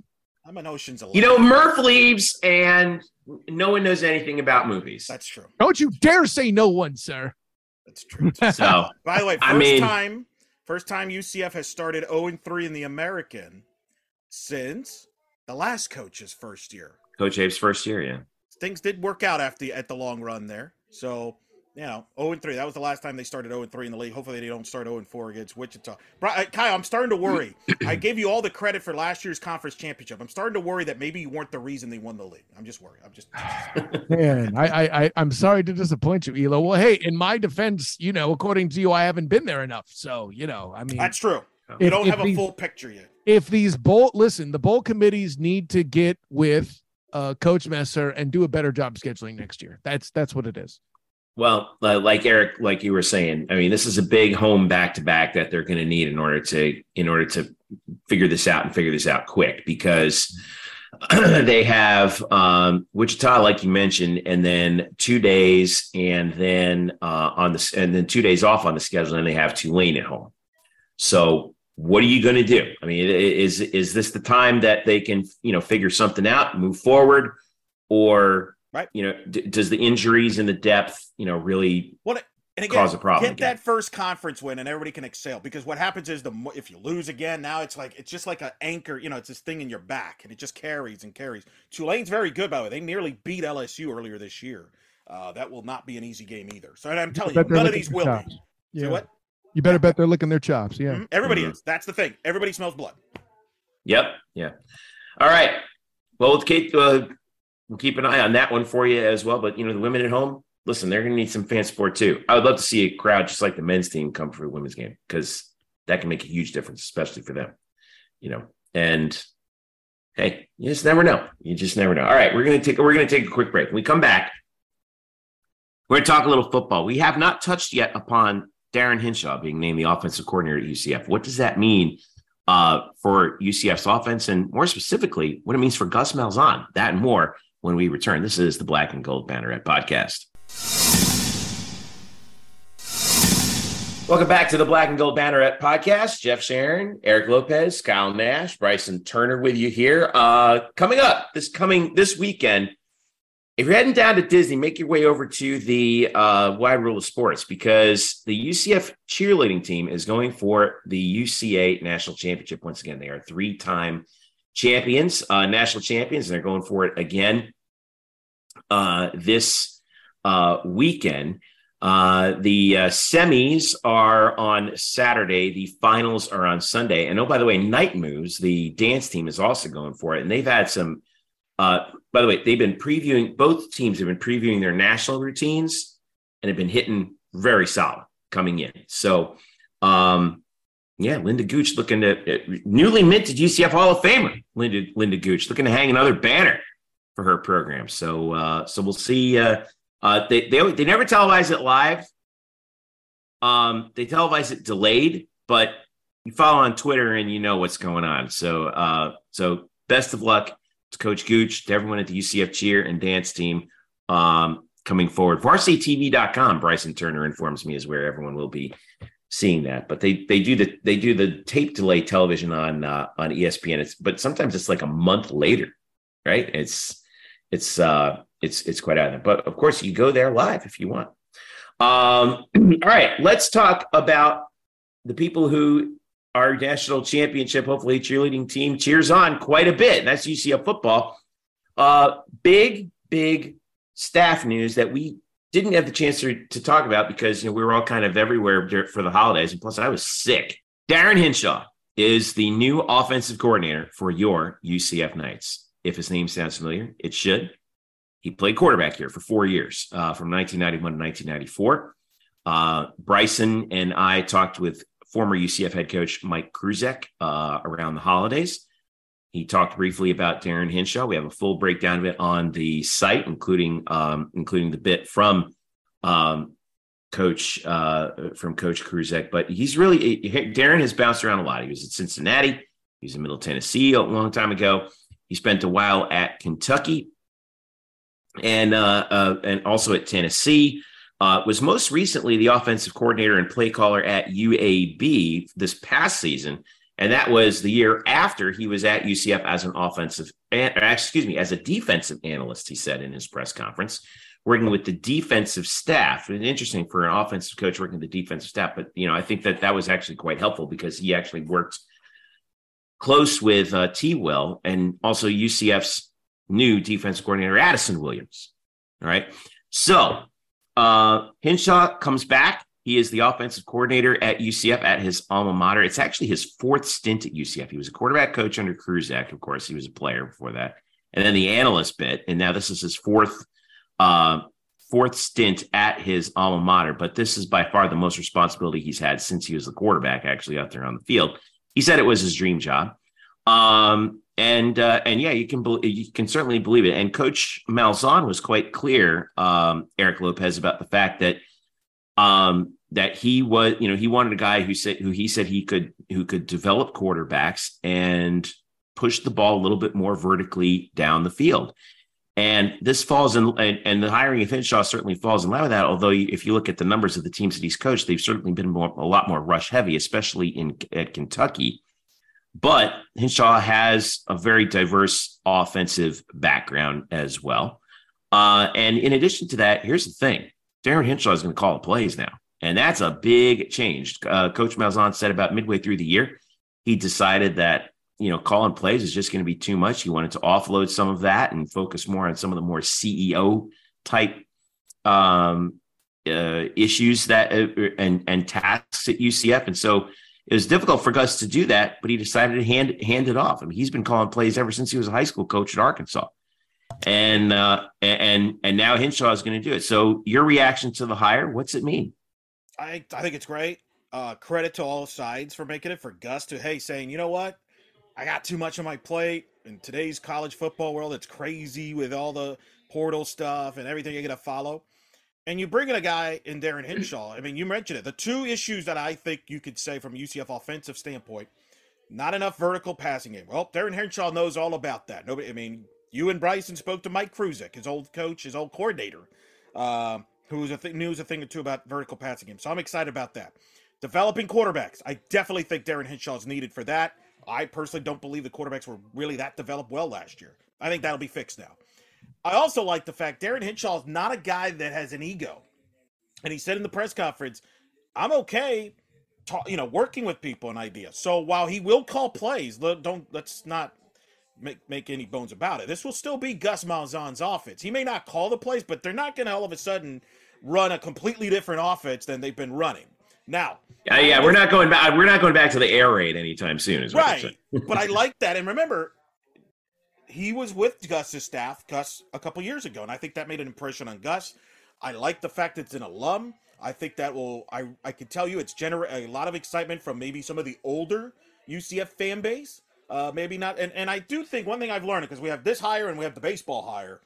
I'm an Ocean's Eleven. You know, Murph leaves and no one knows anything about movies. that's true. Don't you dare say no one, sir. That's true. So By the way, first I mean- time, first time UCF has started 0 and 3 in the American since the last coach's first year. Coach Abe's first year, yeah. Things did work out after at the long run there. So, you know, 0 and 3. That was the last time they started 0 and 3 in the league. Hopefully they don't start 0 and 4 against Wichita. Bri- uh, Kyle, I'm starting to worry. I gave you all the credit for last year's conference championship. I'm starting to worry that maybe you weren't the reason they won the league. I'm just worried. I'm just Man, I, I, I, I'm sorry to disappoint you, Elo. Well, hey, in my defense, you know, according to you, I haven't been there enough. So, you know, I mean, That's true. If- You don't if have a these- full picture yet. if these bowl listen, the bowl committees need to get with uh, Coach Messer and do a better job scheduling next year. That's that's what it is. Well, uh, like Eric, like you were saying, I mean, this is a big home back to back that they're going to need in order to in order to figure this out and figure this out quick because they have um, Wichita, like you mentioned, and then two days, and then uh, on the and then two days off on the schedule, and they have Tulane at home. So, what are you going to do? I mean, is is this the time that they can you know figure something out, move forward, or Right. you know, d- does the injuries and the depth, you know, really What and again, Cause a problem get again. that first conference win, and everybody can excel. Because what happens is the mo- if you lose again, now it's like it's just like an anchor. You know, it's this thing in your back, and it just carries and carries. Tulane's very good, by the way. They nearly beat LSU earlier this year. Uh, that will not be an easy game either. So and I'm telling you, Bet none of these will chops. be. Yeah. Say what? You better bet they're licking their chops. Yeah. Mhm. Everybody Mhm. is. That's the thing. Everybody smells blood. Yep. Yeah. All right. Well, we'll keep uh, we'll keep an eye on that one for you as well. But you know, the women at home, listen, they're going to need some fan support too. I would love to see a crowd just like the men's team come for a women's game because that can make a huge difference, especially for them. You know, and hey, you just never know. You just never know. All right, we're gonna take we're gonna take a quick break. When we come back, we're gonna talk a little football. We have not touched yet upon Darin Hinshaw being named the offensive coordinator at UCF. What does that mean uh, for UCF's offense, and more specifically, what it means for Gus Malzahn? That and more when we return. This is the Black and Gold Banneret podcast. Welcome back to the Black and Gold Banneret podcast. Jeff Sharon, Eric Lopez, Kyle Nash, Bryson Turner with you here. Uh, coming up this coming this weekend, if you're heading down to Disney, make your way over to the uh, Wide World of Sports because the UCF cheerleading team is going for the UCA National Championship once again. They are three-time champions, uh, national champions, and they're going for it again uh, this uh, weekend. Uh, the uh, semis are on Saturday. The finals are on Sunday. And oh, by the way, Night Moves, the dance team, is also going for it. And they've had some. Uh, by the way, they've been previewing. Both teams have been previewing their national routines and have been hitting very solid coming in. So, um, yeah, Linda Gooch looking to uh, newly minted UCF Hall of Famer Linda Linda Gooch looking to hang another banner for her program. So uh, so we'll see. Uh, uh, they they they never televise it live. Um, they televise it delayed, but you follow on Twitter and you know what's going on. So uh, so best of luck to Coach Gooch, to everyone at the UCF cheer and dance team um, coming forward. VarsityTV.com, Bryson Turner informs me is where everyone will be seeing that. But they they do the they do the tape delay television on uh, on ESPN. It's but sometimes it's like a month later, right? It's it's uh it's it's quite out there. But of course, you go there live if you want. Um, all right, let's talk about the people who our national championship, hopefully cheerleading team cheers on quite a bit. And that's UCF football. Uh, big, big staff news that we didn't have the chance to, to talk about because you know we were all kind of everywhere for the holidays, and plus I was sick. Darin Hinshaw is the new offensive coordinator for your UCF Knights. If his name sounds familiar, it should. He played quarterback here for four years, uh, from 1991 to 1994. Uh, Bryson and I talked with former UCF head coach Mike Kruczek uh, around the holidays. He talked briefly about Darin Hinshaw. We have a full breakdown of it on the site, including um, including the bit from um, Coach uh, from Coach Kruczek. But he's really Darin has bounced around a lot. He was at Cincinnati. He was in Middle Tennessee a long time ago. He spent a while at Kentucky, and uh, uh, and also at Tennessee. Uh, was most recently the offensive coordinator and play caller at UAB this past season. And that was the year after he was at UCF as an offensive, excuse me, as a defensive analyst, he said in his press conference, working with the defensive staff. It's interesting for an offensive coach working with the defensive staff, but, you know, I think that that was actually quite helpful because he actually worked close with uh, T. Will and also UCF's new defensive coordinator, Addison Williams. All right. So uh, Hinshaw comes back. He is the offensive coordinator at UCF at his alma mater. It's actually his fourth stint at UCF. He was a quarterback coach under Kruczek. Of course, he was a player before that. And then the analyst bit. And now this is his fourth uh, fourth stint at his alma mater. But this is by far the most responsibility he's had since he was the quarterback, actually, out there on the field. He said it was his dream job. Um, and uh, and yeah, you can be- you can certainly believe it. And Coach Malzahn was quite clear, um, Eric Lopez, about the fact that um, that he was, you know, he wanted a guy who said who he said he could who could develop quarterbacks and push the ball a little bit more vertically down the field. And this falls in, and, and the hiring of Hinshaw certainly falls in line with that. Although, if you look at the numbers of the teams that he's coached, they've certainly been more, a lot more rush heavy, especially in at Kentucky. But Hinshaw has a very diverse offensive background as well. Uh, and in addition to that, here's the thing Darin Hinshaw is going to call the plays now. And that's a big change. Uh, Coach Malzahn said about midway through the year, he decided that, you know, calling plays is just going to be too much. He wanted to offload some of that and focus more on some of the more CEO type um, uh, issues that uh, and and tasks at UCF. And so it was difficult for Gus to do that, but he decided to hand hand it off. I mean, he's been calling plays ever since he was a high school coach at Arkansas, and uh, and and now Hinshaw is going to do it. So, your reaction to the hire? What's it mean? I I think it's great. Uh, credit to all sides for making it. For Gus to hey saying, you know what, I got too much on my plate in today's college football world. It's crazy with all the portal stuff and everything you got to follow and you bring in a guy in Darin Hinshaw. I mean, you mentioned it. The two issues that I think you could say from UCF offensive standpoint, not enough vertical passing game. Well, Darin Hinshaw knows all about that. Nobody. I mean, you and Bryson spoke to Mike Kruczek, his old coach, his old coordinator, uh, who was a th- knew a thing or two about vertical passing game. So I'm excited about that. Developing quarterbacks, I definitely think Darin Hinshaw is needed for that. I personally don't believe the quarterbacks were really that developed well last year. I think that'll be fixed now. I also like the fact Darin Hinshaw is not a guy that has an ego. And he said in the press conference, I'm okay, ta- you know, working with people and ideas. So while he will call plays, don't let's not make make any bones about it. This will still be Gus Malzahn's offense. He may not call the plays, but they're not going to all of a sudden run a completely different offense than they've been running. Now, yeah, yeah, we're not going back. We're not going back to the air raid anytime soon, is right? but I like that, and remember, he was with Gus's staff, Gus, a couple years ago, and I think that made an impression on Gus. I like the fact that it's an alum. I think that will I I can tell you it's generate a lot of excitement from maybe some of the older UCF fan base. Uh, maybe not, and, and I do think one thing I've learned because we have this hire and we have the baseball hire.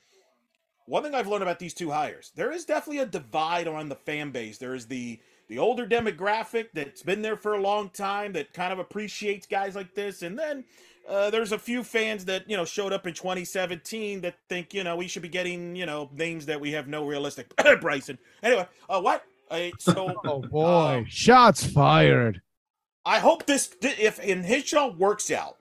One thing I've learned about these two hires, there is definitely a divide on the fan base. There is the the older demographic that's been there for a long time that kind of appreciates guys like this, and then uh, there's a few fans that you know showed up in 2017 that think you know we should be getting you know names that we have no realistic Bryson. Anyway, uh, what? Uh, so oh boy, um, shots fired. I hope this if in Hinshaw works out,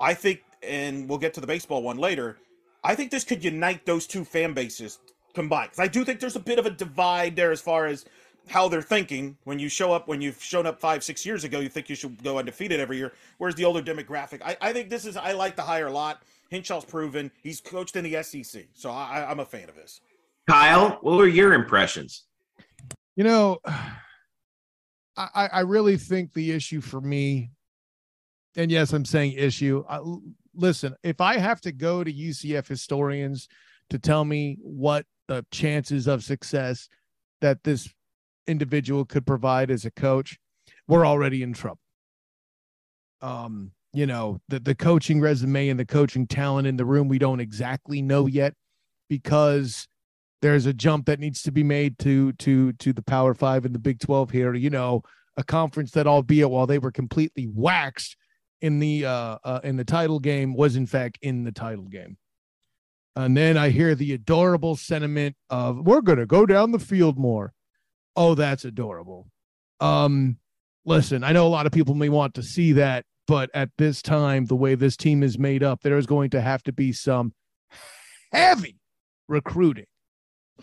I think, and we'll get to the baseball one later. I think this could unite those two fan bases combined. Because I do think there's a bit of a divide there as far as how they're thinking. When you show up when you've shown up five six years ago you think you should go undefeated every year. Whereas the older demographic? I, I think this is i like the hire lot. Hinshaw's proven. He's coached in the sec so I, i'm a fan of this kyle what were your impressions? You know i i really think the issue for me and yes i'm saying issue I, listen if i have to go to ucf historians to tell me what the chances of success that this individual could provide as a coach, we're already in trouble. Um, you know, the the coaching resume and the coaching talent in the room we don't exactly know yet because there's a jump that needs to be made to to to the Power 5 and the Big 12 here, you know, a conference that albeit while they were completely waxed in the uh, uh in the title game was in fact in the title game. And then I hear the adorable sentiment of we're going to go down the field more. Oh, that's adorable. Um, listen, I know a lot of people may want to see that, but at this time, the way this team is made up, there is going to have to be some heavy recruiting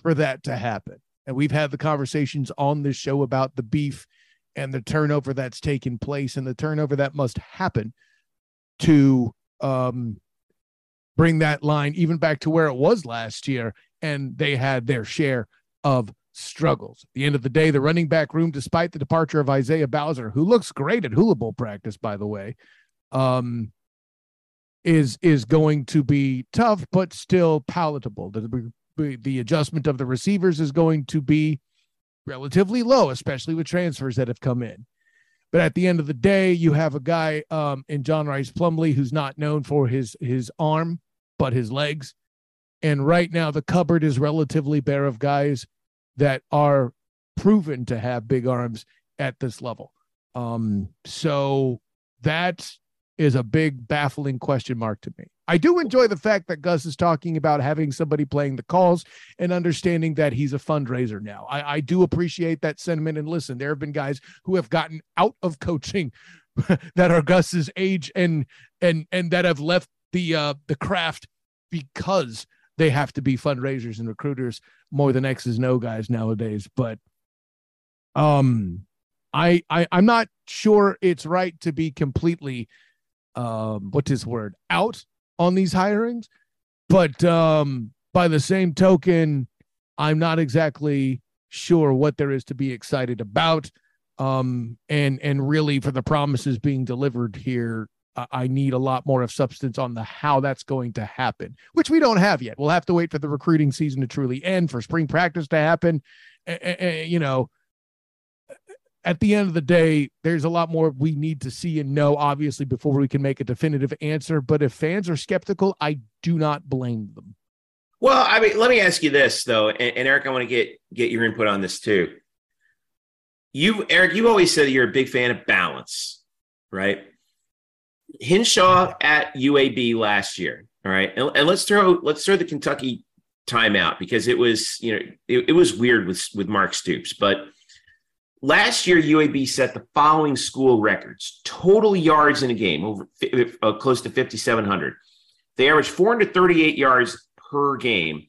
for that to happen. And we've had the conversations on this show about the beef and the turnover that's taken place and the turnover that must happen to um, bring that line even back to where it was last year. And they had their share of struggles. At the end of the day, the running back room, despite the departure of Isaiah Bowser, who looks great at hula bowl practice, by the way, um, is is going to be tough, but still palatable. The, the adjustment of the receivers is going to be relatively low, especially with transfers that have come in. But at the end of the day, you have a guy um, in John Rhys Plumlee who's not known for his his arm, but his legs. And right now, the cupboard is relatively bare of guys that are proven to have big arms at this level. Um, so that is a big baffling question mark to me. I do enjoy the fact that Gus is talking about having somebody playing the calls and understanding that he's a fundraiser now. I, I do appreciate that sentiment. And listen, there have been guys who have gotten out of coaching that are Gus's age and and and that have left the uh the craft because they have to be fundraisers and recruiters more than X's no guys nowadays. But um I I I'm not sure it's right to be completely um what's his word out on these hirings. But um by the same token, I'm not exactly sure what there is to be excited about. Um and and really for the promises being delivered here I need a lot more of substance on the how that's going to happen, which we don't have yet. We'll have to wait for the recruiting season to truly end, for spring practice to happen. you know, at the end of the day, there's a lot more we need to see and know, obviously, before we can make a definitive answer. But if fans are skeptical, I do not blame them. Well, I mean, let me ask you this though, and, and Eric, I want to get get your input on this too. You, Eric, you always said you're a big fan of balance, right? Hinshaw at UAB last year. All right, and, and, let's throw let's throw the Kentucky timeout because it was you know it, it was weird with with Mark Stoops, but last year UAB set the following school records: total yards in a game over uh, close to 5,700. They averaged 438 yards per game,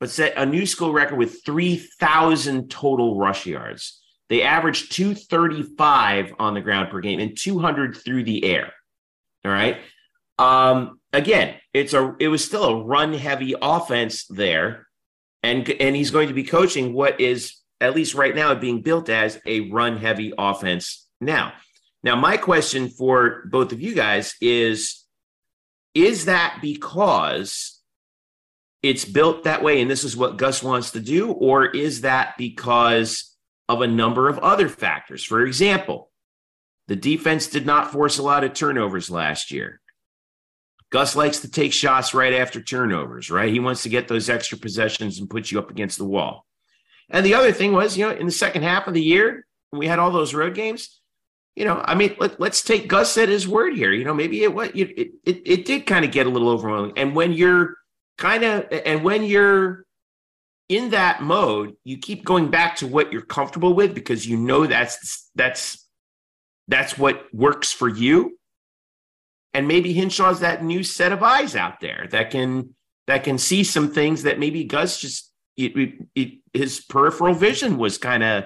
but set a new school record with 3,000 total rush yards. They averaged 235 on the ground per game and 200 through the air. All right. Um, again, it's a it was still a run heavy offense there, and and he's going to be coaching what is at least right now being built as a run heavy offense now. Now, my question for both of you guys is: Is that because it's built that way and this is what Gus wants to do? Or is that because of a number of other factors? For example, the defense did not force a lot of turnovers last year. Gus likes to take shots right after turnovers, right? He wants to get those extra possessions and put you up against the wall. And the other thing was, you know, in the second half of the year, we had all those road games, you know, I mean, let, us take Gus at his word here. You know, maybe it what it, it it did kind of get a little overwhelming. And when you're kind of and when you're in that mode, you keep going back to what you're comfortable with because you know that's that's that's what works for you. And maybe Hinshaw's that new set of eyes out there that can that can see some things that maybe Gus just it, it, his peripheral vision was kind of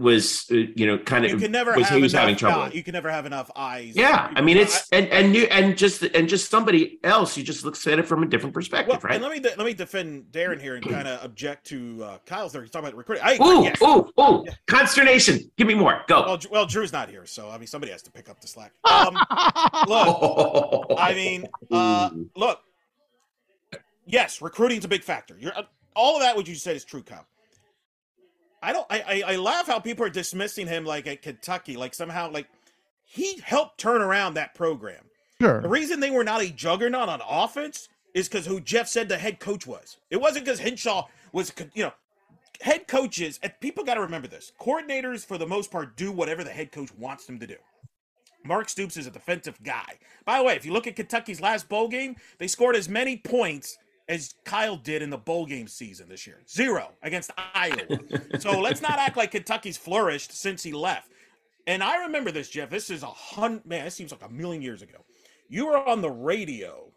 was uh, you know kind of you can never was, have he was enough, having trouble. you can never have enough eyes. Yeah, I mean it's and and new and just and just somebody else you just looks at it from a different perspective, Well, right? and let me de- let me defend Darin here and kind of object to uh, Kyle's there. He's talking about recruiting. I agree, Ooh, yes. ooh, ooh! Consternation. Give me more. Go. Well, well, Drew's not here, so I mean somebody has to pick up the slack. Um, look, I mean, uh, look. Yes, recruiting's a big factor. You're uh, all of that. What you said is true, Kyle. I don't. I, I I laugh how people are dismissing him like at Kentucky, like somehow like he helped turn around that program. Sure. The reason they were not a juggernaut on offense is because who Jeff said the head coach was. It wasn't because Hinshaw was, you know, head coaches. And people got to remember this: coordinators, for the most part, do whatever the head coach wants them to do. Mark Stoops is a defensive guy. By the way, if you look at Kentucky's last bowl game, they scored as many points as Kyle did in the bowl game season this year. Zero against Iowa. so let's not act like Kentucky's flourished since he left. And I remember this, Jeff. This is a hundred, man, it seems like a million years ago. You were on the radio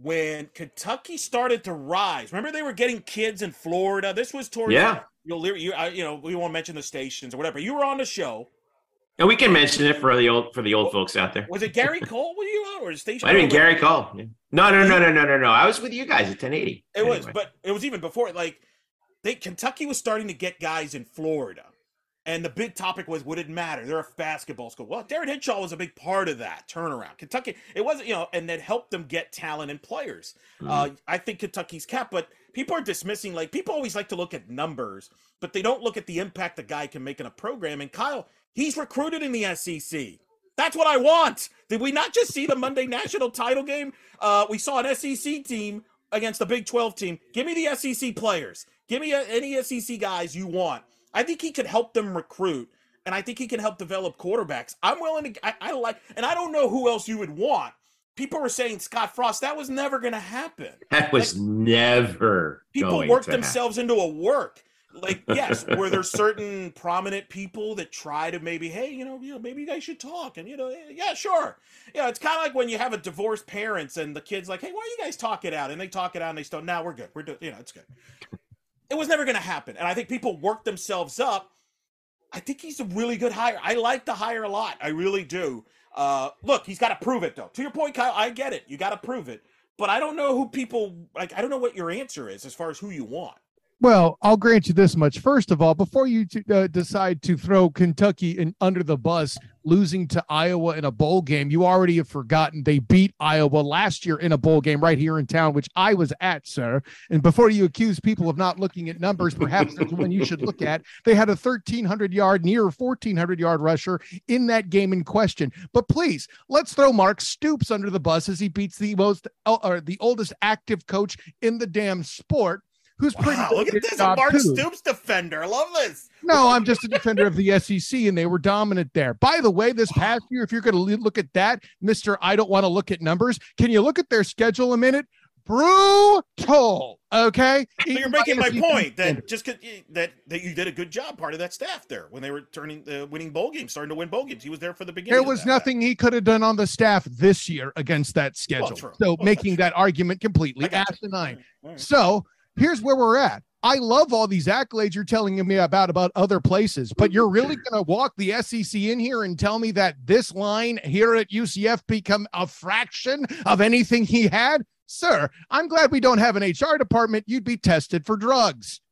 when Kentucky started to rise. Remember, they were getting kids in Florida. This was towards, Yeah. you'll, you, you know, we won't mention the stations or whatever. You were on the show. And we can mention it for the old for the old folks out there. Was it Gary Cole? Were you on or station? I mean, Gary Cole. Yeah. No, no, no, no, no, no, no. I was with you guys at 1080. It was, but it was even before. Like, they Kentucky was starting to get guys in Florida, and the big topic was would it matter? They're a basketball school. Well, Darin Hinshaw was a big part of that turnaround. Kentucky, it wasn't, you know, and that helped them get talent and players. Uh, I think Kentucky's cap, but people are dismissing. Like, people always like to look at numbers, but they don't look at the impact a guy can make in a program. And Kyle, he's recruited in the SEC. That's what I want. Did we not just see the Monday national title game? Uh, we saw an SEC team against the Big 12 team. Give me the SEC players. Give me any SEC guys you want. I think he could help them recruit, and I think he can help develop quarterbacks. I'm willing to. I, I like, and I don't know who else you would want. People were saying Scott Frost. That was never going to happen. that was never People going work to happen. themselves into a work. Like, yes, were there certain prominent people that try to maybe, hey, you know, you know, maybe you guys should talk, and you know, yeah, sure. Yeah, it's kind of like when you have a divorced parents and the kids like, hey, why don't you guys talk it out? And they talk it out and they still, now we're good. We're doing, you know, it's good. It was never going to happen, and I think people work themselves up. I think he's a really good hire. I like the hire a lot. I really do. Uh, look, he's got to prove it though. To your point, Kyle, I get it. You got to prove it. But I don't know who people like. I don't know what your answer is as far as who you want. Well, I'll grant you this much. First of all, before you t- uh, decide to throw Kentucky in under the bus, losing to Iowa in a bowl game, you already have forgotten they beat Iowa last year in a bowl game right here in town, which I was at, sir. And before you accuse people of not looking at numbers, perhaps there's one you should look at. They had a 1,300 yard, near 1,400 yard rusher in that game in question. But please, let's throw Mark Stoops under the bus as he beats the most uh, or the oldest active coach in the damn sport. Who's pretty Wow, good look at this, a Mark too. Stoops defender. I love this. No, I'm just a defender of the SEC, and they were dominant there. By the way, this past year, if you're going to look at that, Mister, I don't want to look at numbers. Can you look at their schedule a minute? Brutal. Okay. So you're making my SEC point standards. that just that that you did a good job, part of that staff there when they were turning uh, winning bowl games, starting to win bowl games. He was there for the beginning. There was nothing he could have done on the staff this year against that schedule. true. So Well, making that argument completely asinine. Right. So here's where we're at. I love all these accolades you're telling me about about other places, but you're really going to walk the SEC in here and tell me that this line here at UCF become a fraction of anything he had? Sir, I'm glad we don't have an HR department. You'd be tested for drugs.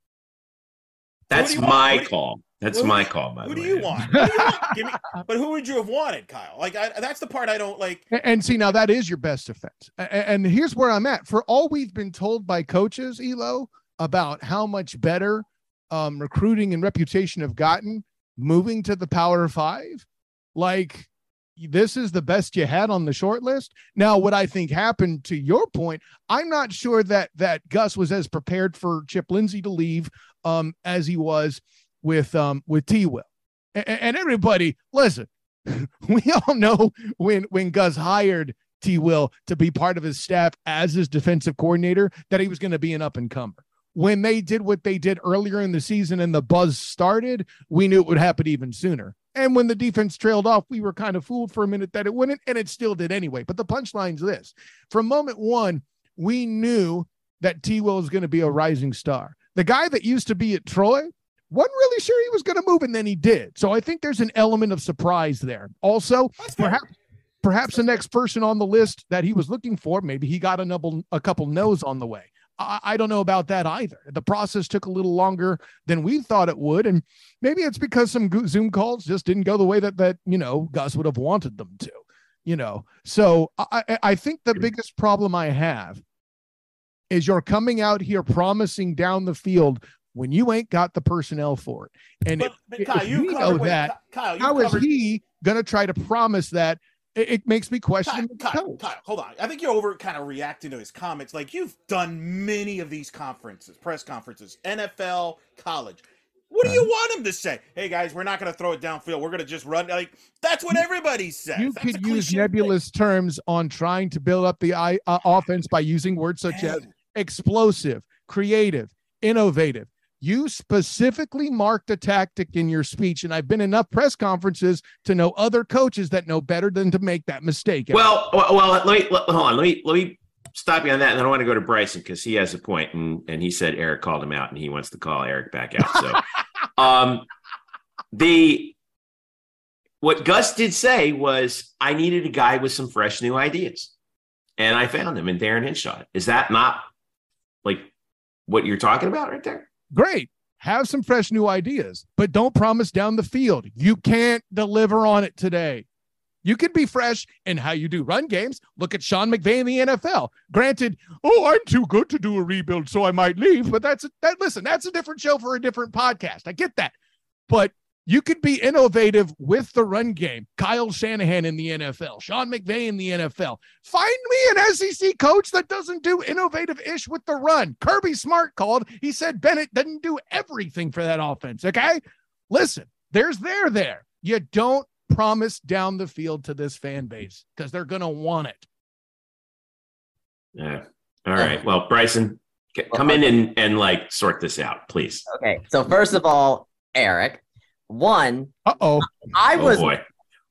That's my want? call. That's Who do my you- call. By Who the do way. you want? Who do you want? Give me, but who would you have wanted, Kyle? Like I, that's the part I don't like. And- And see, now that is your best defense. A- a- And here's where I'm at. For all we've been told by coaches, Elo, about how much better um, recruiting and reputation have gotten moving to the Power Five, like this is the best you had on the short list. Now, what I think happened to your point, I'm not sure that that Gus was as prepared for Chip Lindsey to leave um, as he was with um, with T. Will. A- a- and everybody, listen, we all know when when Gus hired T. Will to be part of his staff as his defensive coordinator that he was going to be an up and comer. When they did what they did earlier in the season and the buzz started, we knew it would happen even sooner. And when the defense trailed off, we were kind of fooled for a minute that it wouldn't, and it still did anyway. But the punchline's this from moment one, we knew that T. Will was going to be a rising star. The guy that used to be at Troy wasn't really sure he was going to move, and then he did. So I think there's an element of surprise there. Also, perhaps perhaps the next person on the list that he was looking for, maybe he got a couple a couple no's on the way. I, I don't know about that either. The process took a little longer than we thought it would, and maybe it's because some Zoom calls just didn't go the way that that you know Gus would have wanted them to. You know, so I I- I think the biggest problem I have is you're coming out here promising down the field when you ain't got the personnel for it. And But, if, but if you we know wait, that, Kyle, how is covered, he going to try to promise that? It, it makes me question. Kyle, Kyle. Kyle, hold on. I think you're over kind of reacting to his comments. Like you've done many of these conferences, press conferences, NFL, college. What do you want him to say? Hey guys, we're not going to throw it downfield. We're going to just run. Like that's what everybody says. You That's could use nebulous terms on trying to build up the uh, offense by using words such thing. as explosive, creative, innovative. You specifically marked a tactic in your speech, and I've been enough press conferences to know other coaches that know better than to make that mistake. Well, well, let me let, hold on. Let me let me stop you on that, and then I want to go to Bryson because he has a point, and and he said Eric called him out, and he wants to call Eric back out. So, um, the what Gus did say was I needed a guy with some fresh new ideas, and I found him in Darin Hinshaw. Is that not like what you're talking about right there? Great. Have some fresh new ideas, but don't promise down the field. You can't deliver on it today. You can be fresh in how you do run games. Look at Sean McVay in the NFL. Granted, oh, I'm too good to do a rebuild, so I might leave. But that's a, that. Listen, that's a different show for a different podcast. I get that, but you could be innovative with the run game. Kyle Shanahan in the NFL, Sean McVay in the NFL. Find me an SEC coach that doesn't do innovative ish with the run. Kirby Smart called. He said Bennett doesn't do everything for that offense. Okay. Listen, there's there there. You don't promise down the field to this fan base because they're going to want it. Yeah. All right. Well, Bryson, come in and and like sort this out, please. Okay, so first of all, Eric, one, Uh oh. I Oh was boy.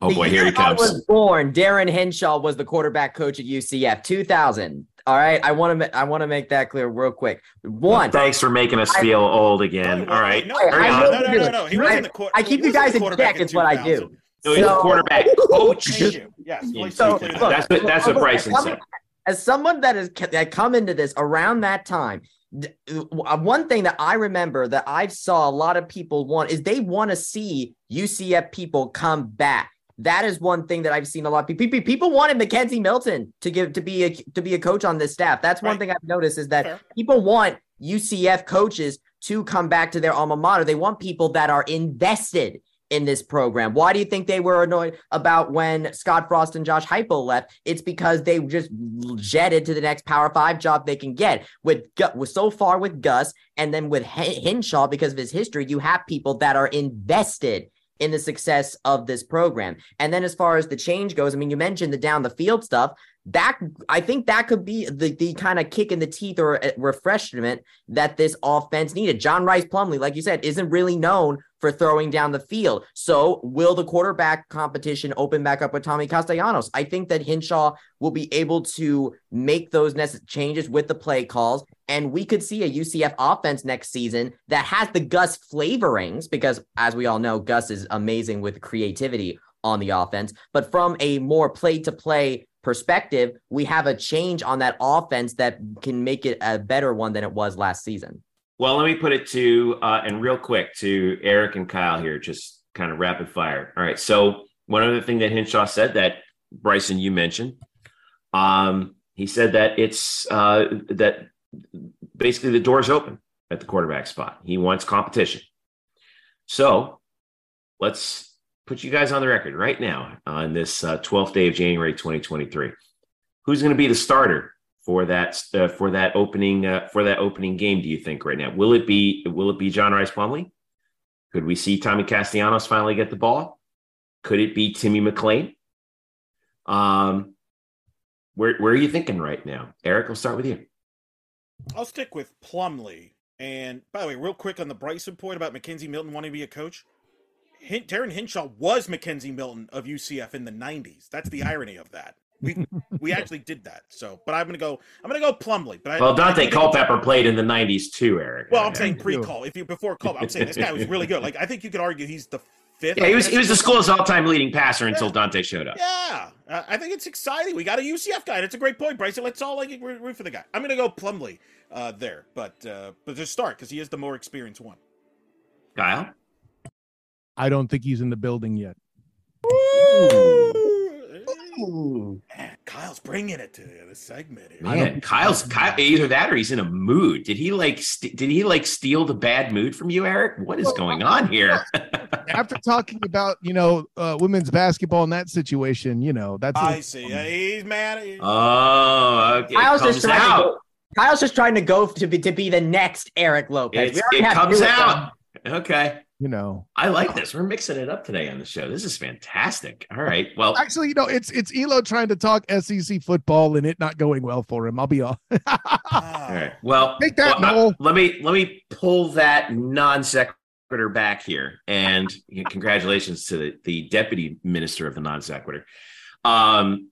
Oh boy, here year he I comes. was born. Darin Hinshaw was the quarterback coach at UCF, 2000. All right, I want to I want to make that clear real quick. One, Thanks for making us I- feel old again. Wait, All wait. No, I- Hurry I on. will no, no, no, no. He I- wasn't the quar- I keep you guys in quarterback check is what I do. 2000. No, he's a quarterback coach. Yes. Please so, look, That's what that's what look, Bryson as said. someone- As someone that has that come into this around that time, d- Uh, one thing that I remember that I saw a lot of people want is they want to see UCF people come back. That is one thing that I've seen a lot of people. People, wanted McKenzie Milton to give to be a to be a coach on this staff. That's one Right. thing I've noticed is that Fair. people want UCF coaches to come back to their alma mater. They want people that are invested in this program. Why do you think they were annoyed about when Scott Frost and Josh Heupel left? It's because they just jetted to the next Power Five job they can get. With with so far with Gus, and then with Hinshaw because of his history, you have people that are invested in the success of this program. And then as far as the change goes, I mean, you mentioned the down the field stuff. That I think that could be the the kind of kick in the teeth or uh, refreshment that this offense needed. John Rhys Plumlee, like you said, isn't really known for throwing down the field. So will the quarterback competition open back up with Tommy Castellanos? I think that Hinshaw will be able to make those necessary changes with the play calls. And we could see a UCF offense next season that has the Gus flavorings, because as we all know, Gus is amazing with creativity on the offense. But from a more play to play perspective, we have a change on that offense that can make it a better one than it was last season. Well, let me put it to uh, and real quick to Eric and Kyle here, just kind of rapid fire. All right. So one other thing that Hinshaw said that Bryson you mentioned, um, he said that it's uh, that basically the door's open at the quarterback spot. He wants competition. So let's put you guys on the record right now on this uh, 12th day of January 2023. Who's going to be the starter for that uh, for that opening uh, for that opening game? Do you think right now? Will it be will it be John Rhys Plumlee? Could we see Tommy Castellanos finally get the ball? Could it be Timmy McClain? Um, where where are you thinking right now, Eric? We'll start with you. I'll stick with Plumlee. And by the way, real quick on the Bryson point about McKenzie Milton wanting to be a coach. Hin- Darin was McKenzie Milton of UCF in the '90s. That's the irony of that. We we actually did that. So, but I'm gonna go. I'm gonna go Plumlee. But well, Dante I Culpepper played in the '90s too, Eric. Well, I'm saying pre-call. If you before call, I'm saying this guy was really good. Like I think you could argue he's the fifth. Yeah, he was he was the school's all-time leading passer until Dante showed up. Yeah, uh, I think it's exciting. We got a UCF guy. That's a great point, Bryson. Let's all like root root for the guy. I'm gonna go Plumlee uh, there, but uh, but just start because he is the more experienced one. Kyle. I don't think he's in the building yet. Ooh. Man, Kyle's bringing it to the segment. here. Man, Kyle's Kyle, either that or he's in a mood. Did he like st- did he like steal the bad mood from you, Eric? What is going on here? After talking about you know uh, women's basketball in that situation, you know that's I see. Uh, he's mad. He- oh, okay. Kyle's just trying to out. go, Kyle's just trying to go to be to be the next Eric Lopez. It's, it comes two them. out. Okay. You know. I like this. We're mixing it up today on the show. This is fantastic. All right. Well, Actually, you know, it's it's Elo trying to talk SEC football and it not going well for him. I'll be all. Ah. all right. Well, Take that, well, Noel. let me let me pull that non sequitur back here, and congratulations to the, the deputy minister of the non sequitur. Um,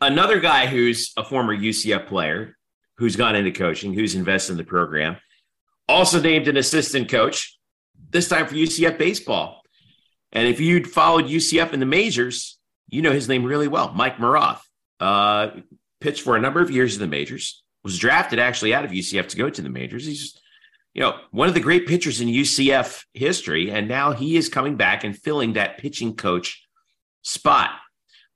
another guy who's a former UCF player who's gone into coaching, who's invested in the program, also named an assistant coach, this time for UCF baseball. And if you'd followed UCF in the majors, you know his name really well, Mike Maroth. Uh, pitched for a number of years in the majors, was drafted actually out of UCF to go to the majors. He's, you know, one of the great pitchers in UCF history, and now he is coming back and filling that pitching coach spot.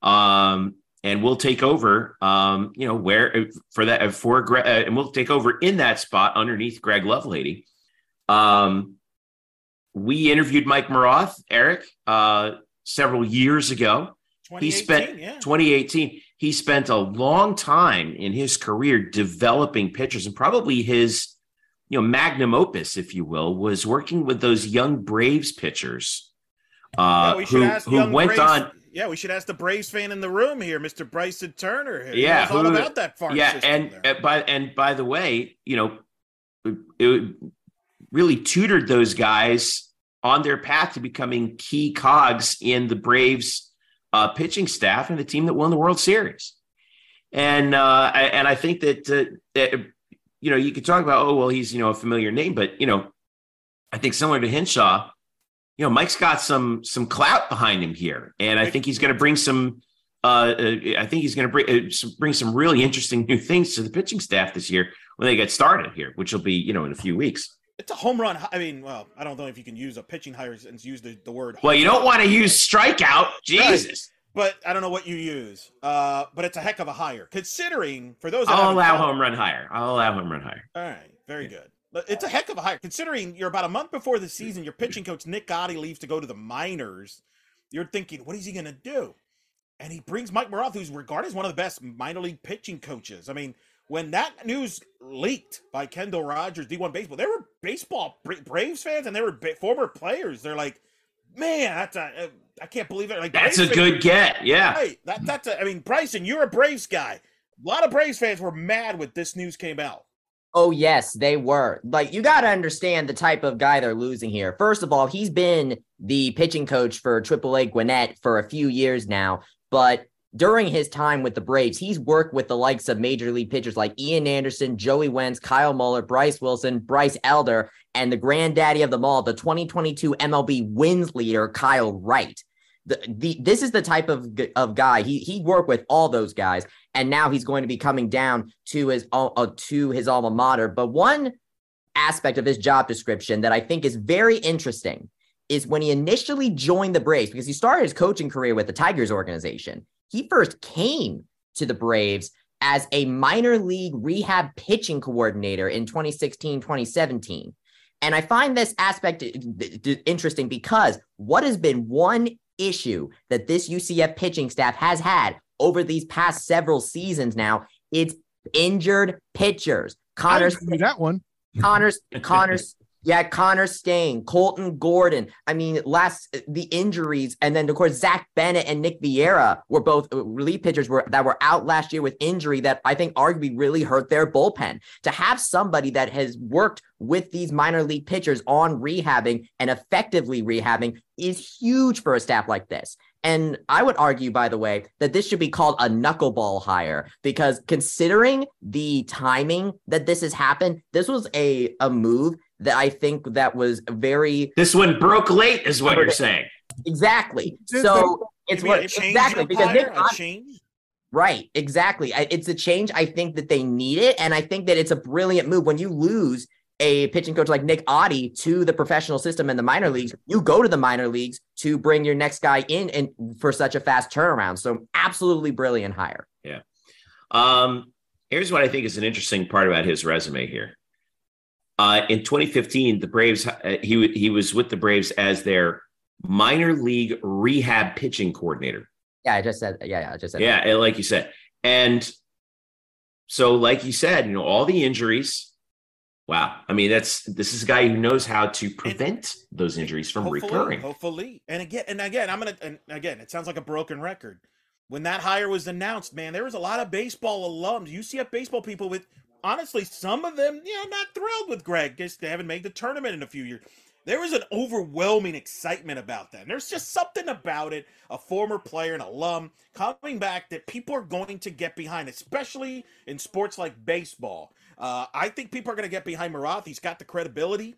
Um, and we'll take over, um, you know, where for that for Gre- uh, and we'll take over in that spot underneath Greg Lovelady. Um, we interviewed Mike Maroth, Eric, uh, several years ago. He spent yeah. 2018. He spent a long time in his career developing pitchers, and probably his, you know, magnum opus, if you will, was working with those young Braves pitchers, Yeah, uh, we should who ask who went Braves, on. Yeah, we should ask the Braves fan in the room here, Mr. Bryson Turner. He Yeah, knows all about that farm yeah, and uh, by and by the way, you know, it, it really tutored those guys on their path to becoming key cogs in the Braves uh, pitching staff and the team that won the World Series. And uh, I, and I think that, uh, that you know you could talk about oh well he's you know a familiar name, but you know I think similar to Hinshaw you know Mike's got some some clout behind him here, and I think he's going to bring some. Uh, uh, I think he's going to bring uh, some, bring some really interesting new things to the pitching staff this year when they get started here, which will be you know in a few weeks. It's a home run. I mean, well, I don't know if you can use a pitching hire and use the, the word. Well, you don't run, want to use strikeout, Jesus. but I don't know what you use. Uh, but it's a heck of a hire, considering for those. I'll allow home run higher. I'll allow home run higher. All right, very good. But it's a heck of a hire, considering you're about a month before the season. Your pitching coach Nick Gotti leaves to go to the minors. You're thinking, what is he going to do? And he brings Mike Maroth, who's regarded as one of the best minor league pitching coaches. I mean, when that news leaked by Kendall Rogers, D1 Baseball, there were baseball Braves fans and there were former players. They're like, man, that's a, uh, I can't believe it. Like That's a Braves good get. Yeah. Right. That, that's a, I mean, Bryson, you're a Braves guy. A lot of Braves fans were mad when this news came out. Oh yes, they were. Like you got to understand the type of guy they're losing here. First of all, he's been the pitching coach for AAA Gwinnett for a few years now, but during his time with the Braves, he's worked with the likes of major league pitchers like Ian Anderson, Joey Wentz, Kyle Muller, Bryce Wilson, Bryce Elder, and the granddaddy of them all, the 2022 MLB wins leader, Kyle Wright. The, the, this is the type of, of guy he he worked with all those guys and now he's going to be coming down to his uh, to his alma mater. But one aspect of his job description that I think is very interesting is when he initially joined the Braves, because he started his coaching career with the Tigers organization. He first came to the Braves as a minor league rehab pitching coordinator in 2016, 2017. And I find this aspect uh, interesting because what has been one issue that this UCF pitching staff has had over these past several seasons now, it's injured pitchers. Connors that one. Connor's Connor's yeah, Connor Staine, Colton Gordon. I mean, last the injuries, and then of course Zach Bennett and Nick Vieira were both uh, relief pitchers were that were out last year with injury that I think arguably really hurt their bullpen. To have somebody that has worked with these minor league pitchers on rehabbing and effectively rehabbing is huge for a staff like this. And I would argue, by the way, that this should be called a knuckleball hire because considering the timing that this has happened, this was a, a move that I think that was very. This one broke late, is what you're saying. Exactly. So it's what exactly because Nick, change. Right, exactly. It's a change. I think that they need it, and I think that it's a brilliant move when you lose a pitching coach like Nick Audi to the professional system and the minor leagues, you go to the minor leagues to bring your next guy in and for such a fast turnaround. So absolutely brilliant hire. Yeah. Um, here's what I think is an interesting part about his resume here. Uh, in 2015, the Braves uh, he he was with the Braves as their minor league rehab pitching coordinator. Yeah, I just said. Yeah, yeah I just said. Yeah, that. like you said, and so like you said, you know, all the injuries Wow. I mean, that's this is a guy who knows how to prevent and, those injuries from hopefully, recurring. Hopefully. And again, and again, I'm gonna and again, it sounds like a broken record. When that hire was announced, man, there was a lot of baseball alums, UCF baseball people with honestly, some of them, you know, not thrilled with Greg. Just they haven't made the tournament in a few years. There was an overwhelming excitement about that. And there's just something about it, a former player, an alum, coming back that people are going to get behind, especially in sports like baseball. Uh, I think people are going to get behind Maroth. He's got the credibility.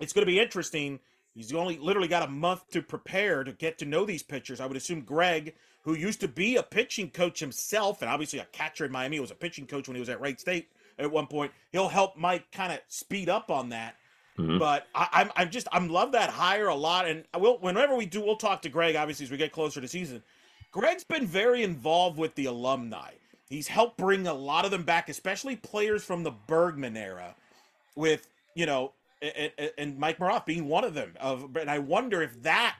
It's going to be interesting. He's only literally got a month to prepare to get to know these pitchers. I would assume Greg, who used to be a pitching coach himself and obviously a catcher in Miami, was a pitching coach when he was at Wright State at one point. He'll help Mike kind of speed up on that. Mm-hmm. But I, I'm, I'm just I'm love that hire a lot, and I will whenever we do, we'll talk to Greg. Obviously, as we get closer to season, Greg's been very involved with the alumni. He's helped bring a lot of them back, especially players from the Bergman era, with you know, and, and Mike Maroth being one of them. Of and I wonder if that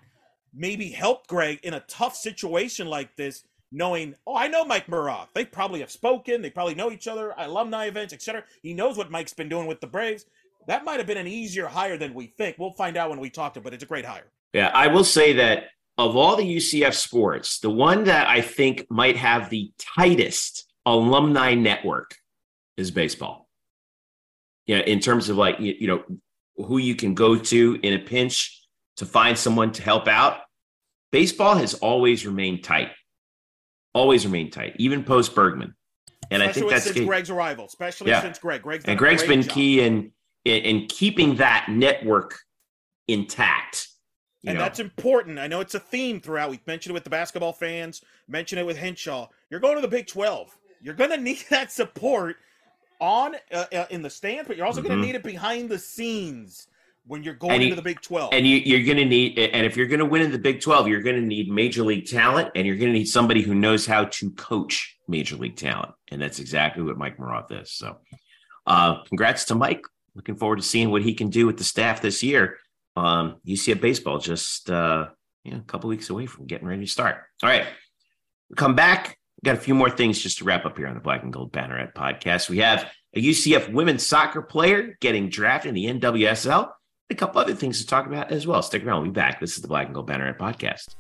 maybe helped Greg in a tough situation like this, knowing, oh, I know Mike Maroth. They probably have spoken. They probably know each other, alumni events, etc. He knows what Mike's been doing with the Braves. That might have been an easier hire than we think. We'll find out when we talk to him, but it's a great hire. Yeah, I will say that of all the UCF sports, the one that I think might have the tightest alumni network is baseball. Yeah, in terms of like you, you know who you can go to in a pinch to find someone to help out. Baseball has always remained tight, always remained tight, even post Bergman. And especially I think that's since key. Greg's arrival, especially yeah. since Greg. Greg's and Greg's been job. key in, in in keeping that network intact and know. that's important. I know it's a theme throughout. We've mentioned it with the basketball fans, mentioned it with Hinshaw. You're going to the Big 12. You're going to need that support on uh, uh, in the stands, but you're also mm-hmm. going to need it behind the scenes when you're going you, into the Big 12. And you, are going to need, and if you're going to win in the Big 12, you're going to need major league talent, and you're going to need somebody who knows how to coach major league talent, and that's exactly what Mike Maroth is. So, uh, congrats to Mike. Looking forward to seeing what he can do with the staff this year. Um, UCF baseball just uh, you know, a couple weeks away from getting ready to start. All right, we come back. We got a few more things just to wrap up here on the Black and Gold Banneret podcast. We have a UCF women's soccer player getting drafted in the NWSL. A couple other things to talk about as well. Stick around. We'll be back. This is the Black and Gold Banneret podcast.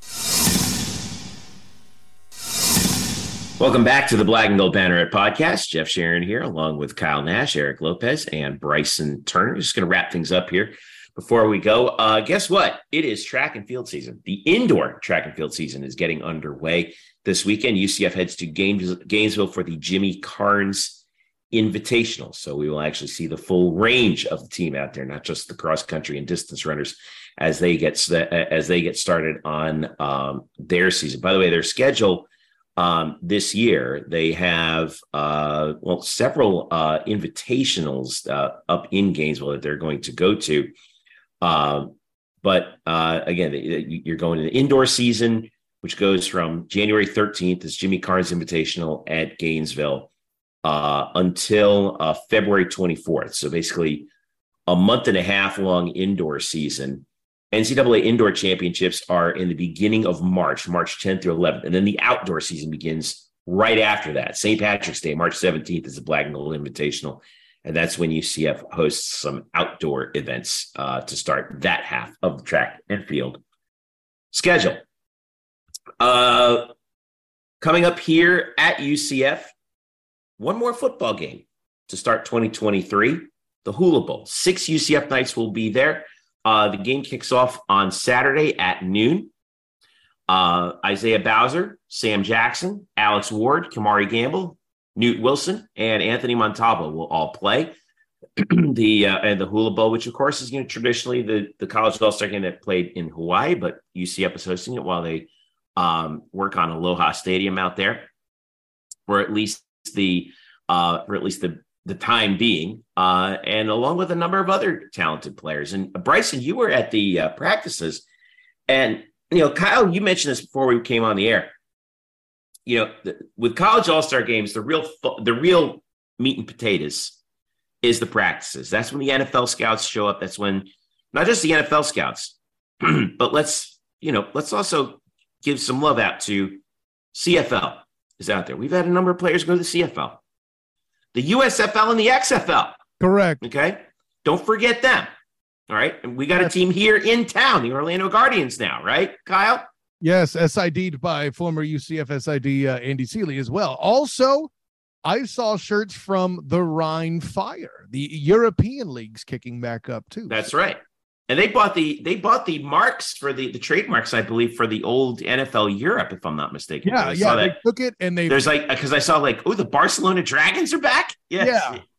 Welcome back to the Black and Gold Banneret podcast. Jeff Sharon here, along with Kyle Nash, Eric Lopez, and Bryson Turner. Just going to wrap things up here before we go. Uh, guess what? It is track and field season. The indoor track and field season is getting underway this weekend. UCF heads to Gainesville for the Jimmy Carnes Invitational. So we will actually see the full range of the team out there, not just the cross country and distance runners as they get as they get started on um, their season. By the way, their schedule um, this year. They have uh, well several uh, invitationals uh, up in Gainesville that they're going to go to. Um, but uh, again, you're going to the indoor season, which goes from January 13th, as Jimmy Carnes Invitational at Gainesville, uh, until uh, February 24th. So basically, a month and a half long indoor season. NCAA indoor championships are in the beginning of March, March 10th through 11th. And then the outdoor season begins right after that. St. Patrick's Day, March 17th, is the Black and Gold Invitational. And that's when UCF hosts some outdoor events uh, to start that half of the track and field schedule. Uh, coming up here at UCF, one more football game to start 2023 the Hula Bowl. Six UCF Knights will be there. Uh, the game kicks off on Saturday at noon. Uh, Isaiah Bowser, Sam Jackson, Alex Ward, Kamari Gamble, Newt Wilson, and Anthony Montalvo will all play. the uh, and the Hula Bowl, which of course is you know traditionally the the college all star game that played in Hawaii, but UCF is hosting it while they um, work on Aloha Stadium out there, or at least the uh, or at least the the time being, uh, and along with a number of other talented players. And Bryson, you were at the uh, practices, and you know, Kyle, you mentioned this before we came on the air. You know, the, with college all star games, the real the real meat and potatoes is the practices. That's when the NFL scouts show up. That's when not just the NFL scouts, but let's you know, let's also give some love out to CFL is out there. We've had a number of players go to the CFL the USFL and the XFL. Correct. Okay. Don't forget them. All right. And we got a team here in town, the Orlando Guardians now, right, Kyle? Yes, SID'd by former UCF SID uh, Andy Seeley as well. Also, I saw shirts from the Rhine Fire, the European leagues kicking back up too. That's right and they bought the they bought the marks for the the trademarks, I believe, for the old NFL Europe, if I'm not mistaken. Yeah, I yeah, they took it and they there's like because I saw like oh the Barcelona Dragons are back. Yes.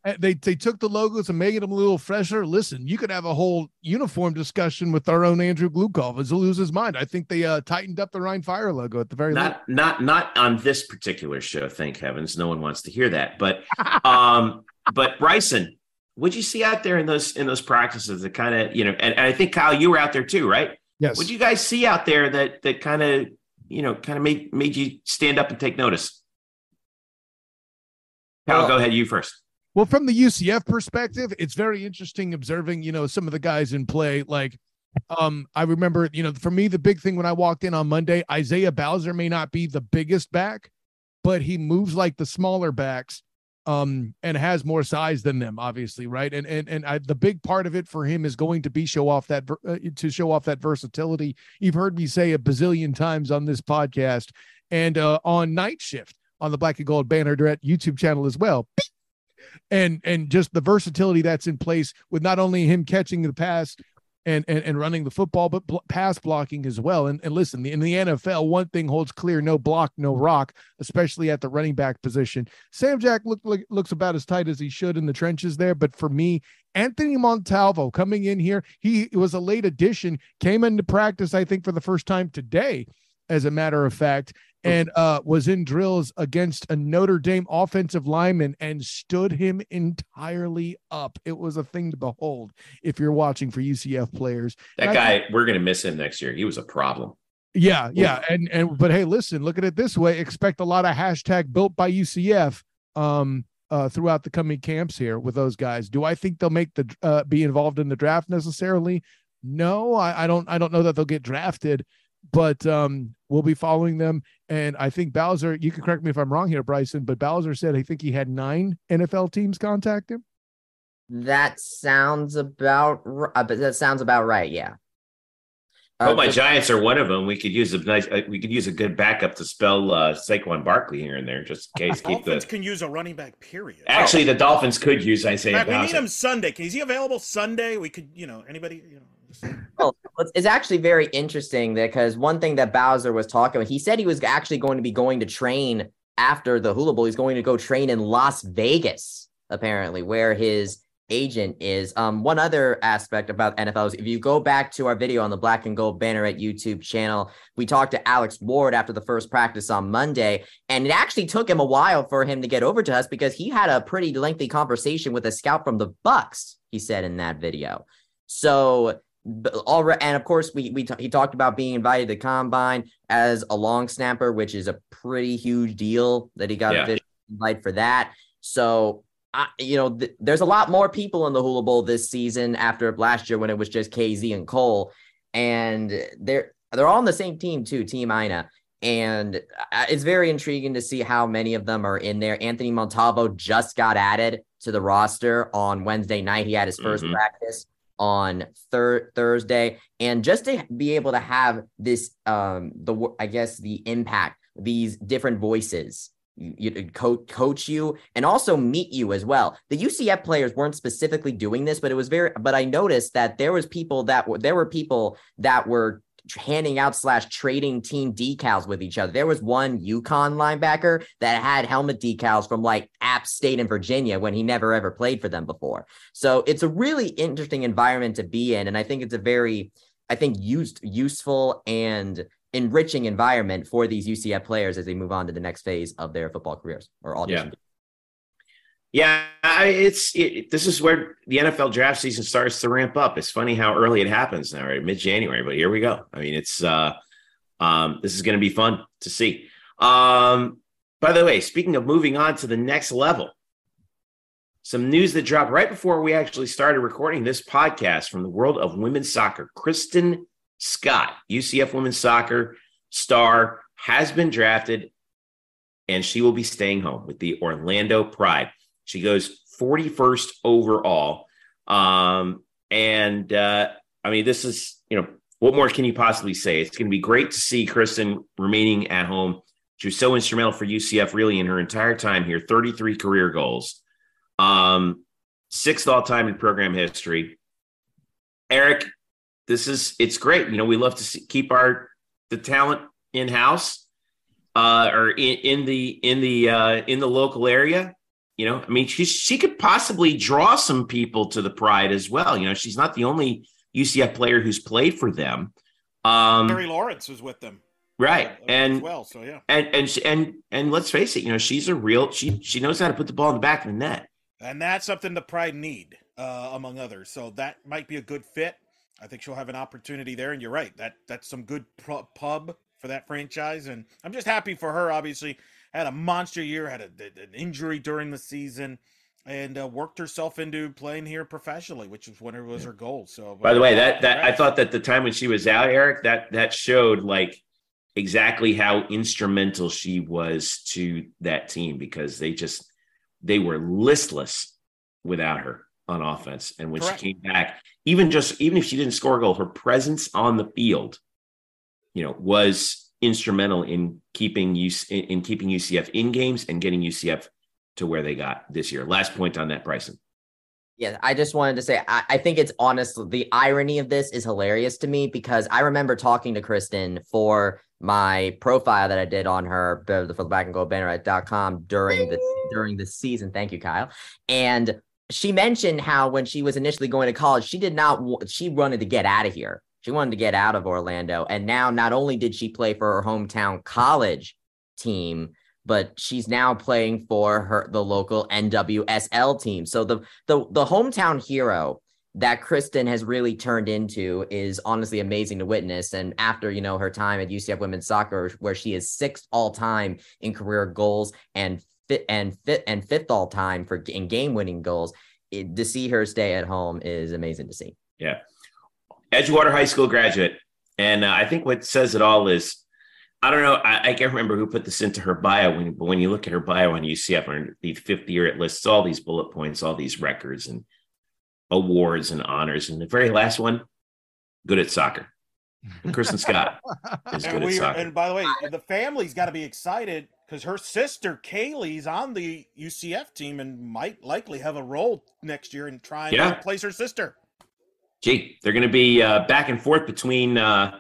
Yeah, they they took the logos and made them a little fresher. Listen, you could have a whole uniform discussion with our own Andrew Glukov as he loses his mind. I think they uh, tightened up the Rhine Fire logo at the very not not not on this particular show. Thank heavens, no one wants to hear that. But um, but Bryson what'd you see out there in those in those practices that kind of you know and, and, i think kyle you were out there too right? Yes. What do you guys see out there that that kind of you know kind of made made you stand up and take notice? Kyle well, go ahead you first. Well from the ucf perspective it's very interesting observing you know some of the guys in play. Like um i remember you know for me the big thing when i walked in on monday isaiah bowser may not be the biggest back but he moves like the smaller backs um and has more size than them obviously right? And and and I, the big part of it for him is going to be show off that uh, to show off that versatility. You've heard me say a bazillion times on this podcast and uh on night shift on the black and gold banneret youtube channel as well. And and just the versatility that's in place with not only him catching the pass and, and and running the football, but bl- pass blocking as well. And and listen, in the NFL, one thing holds clear: no block, no rock, especially at the running back position. Sam Jack look, like looks about as tight as he should in the trenches there, but for me, Anthony Montalvo coming in here, he was a late addition, came into practice, I think, for the first time today, as a matter of fact, and uh, was in drills against a Notre Dame offensive lineman and stood him entirely up. It was a thing to behold if you're watching for UCF players. That guy, we're going to miss him next year. He was a problem. Yeah, yeah, and and but hey, listen, look at it this way: expect a lot of hashtag built by UCF um uh throughout the coming camps here with those guys. Do I think they'll make the uh, be involved in the draft necessarily? No, I, I don't. I don't know that they'll get drafted but um, we'll be following them. And I think Bowser, you can correct me if I'm wrong here, Bryson, but Bowser said I think he had nine NFL teams contact him. That sounds about uh, that sounds about right. Yeah. Oh, my Giants are one of them. We could use a nice. Uh, we could use a good backup to spell uh, Saquon Barkley here and there, just in case. keep Dolphins the... can use a running back. Period. Actually, the Dolphins could use Isaiah. Matt, we need him Sunday. Is he available Sunday? We could, you know, anybody, you know. Well, it's actually very interesting because one thing that Bowser was talking about, he said he was actually going to be going to train after the Hula Bowl. He's going to go train in Las Vegas, apparently, where his agent is. Um, one other aspect about NFL is if you go back to our video on the Black and Gold Banneret YouTube channel, we talked to Alex Ward after the first practice on Monday, and it actually took him a while for him to get over to us because he had a pretty lengthy conversation with a scout from the Bucks. He said in that video. So all right, and of course we we t- he talked about being invited to combine as a long snapper, which is a pretty huge deal that he got yeah. a invite for that. So I, you know, th- there's a lot more people in the Hula Bowl this season after last year when it was just KZ and Cole, and they're they're all on the same team too, Team Ina, and uh, it's very intriguing to see how many of them are in there. Anthony Montalvo just got added to the roster on Wednesday night. He had his 1st mm-hmm. practice on thir- Thursday, and just to be able to have this, um, the I guess the impact, these different voices you, coach coach you and also meet you as well. The UCF players weren't specifically doing this, but it was very. But I noticed that there was people that were there were people that were handing out slash trading team decals with each other. There was one UConn linebacker that had helmet decals from like App State in Virginia when he never ever played for them before. So it's a really interesting environment to be in, and I think it's a very, I think used useful and enriching environment for these UCF players as they move on to the next phase of their football careers or audition. Yeah. Yeah, it's it, this is where the NFL draft season starts to ramp up. It's funny how early it happens now, right? Mid January, but here we go. I mean, it's uh, um, this is going to be fun to see. Um, by the way, speaking of moving on to the next level, some news that dropped right before we actually started recording this podcast from the world of women's soccer. Kristen Scott, UCF women's soccer star, has been drafted and she will be staying home with the Orlando Pride. She goes 41st overall. Um, and uh, I mean, this is, you know, what more can you possibly say? It's going to be great to see Kristen remaining at home. She was so instrumental for UCF really in her entire time here 33 career goals, um, sixth all time in program history. Eric, this is it's great. You know, we love to see, keep our the talent in house uh, or in, in, the in the uh, in the local area. You know, I mean, she she could possibly draw some people to the Pride as well. You know, she's not the only UCF player who's played for them. Um, Mary Lawrence was with them, right? Uh, and well, so yeah, and and and and let's face it, you know, she's a real she she knows how to put the ball in the back of the net, and that's something the Pride need, uh, among others. So that might be a good fit. I think she'll have an opportunity there. And you're right that that's some good pub for that franchise. And I'm just happy for her. Obviously, had a monster year, had a, an injury during the season, and uh, worked herself into playing here professionally, which was one of was her goals. So, by the way, that that I thought that the time when she was out, Eric, that that showed like exactly how instrumental she was to that team because they just they were listless without her on offense. And when Correct. she came back, even just even if she didn't score a goal, her presence on the field, you know, was instrumental in keeping you in, in keeping UCF in games and getting UCF to where they got this year. Last point on that, Bryson. Yeah, I just wanted to say I, I, think it's honestly the irony of this is hilarious to me because I remember talking to Kristen for my profile that I did on her the for the black and gold banner.com during the during the season. Thank you, Kyle. And she mentioned how when she was initially going to college, she did not, she wanted to get out of here. She wanted to get out of Orlando. And now, not only did she play for her hometown college team, but she's now playing for her the local NWSL team. So the the the hometown hero that Kristen has really turned into is honestly amazing to witness. And after you know her time at UCF women's soccer, where she is sixth all time in career goals and fit and fit and fifth all time for in game winning goals. It, to see her stay at home is amazing to see. Yeah, Edgewater High School graduate, and uh, I think what says it all is. I don't know. I, I, can't remember who put this into her bio. When, but when you look at her bio on UCF, on the fifth year, it lists all these bullet points, all these records and awards and honors. And the very last one, good at soccer. Kristen Scott is good at soccer. And by the way, the family's got to be excited because her sister Kaylee's on the UCF team and might likely have a role next year in trying yeah. to replace her sister. Gee, they're going to be uh, back and forth between uh,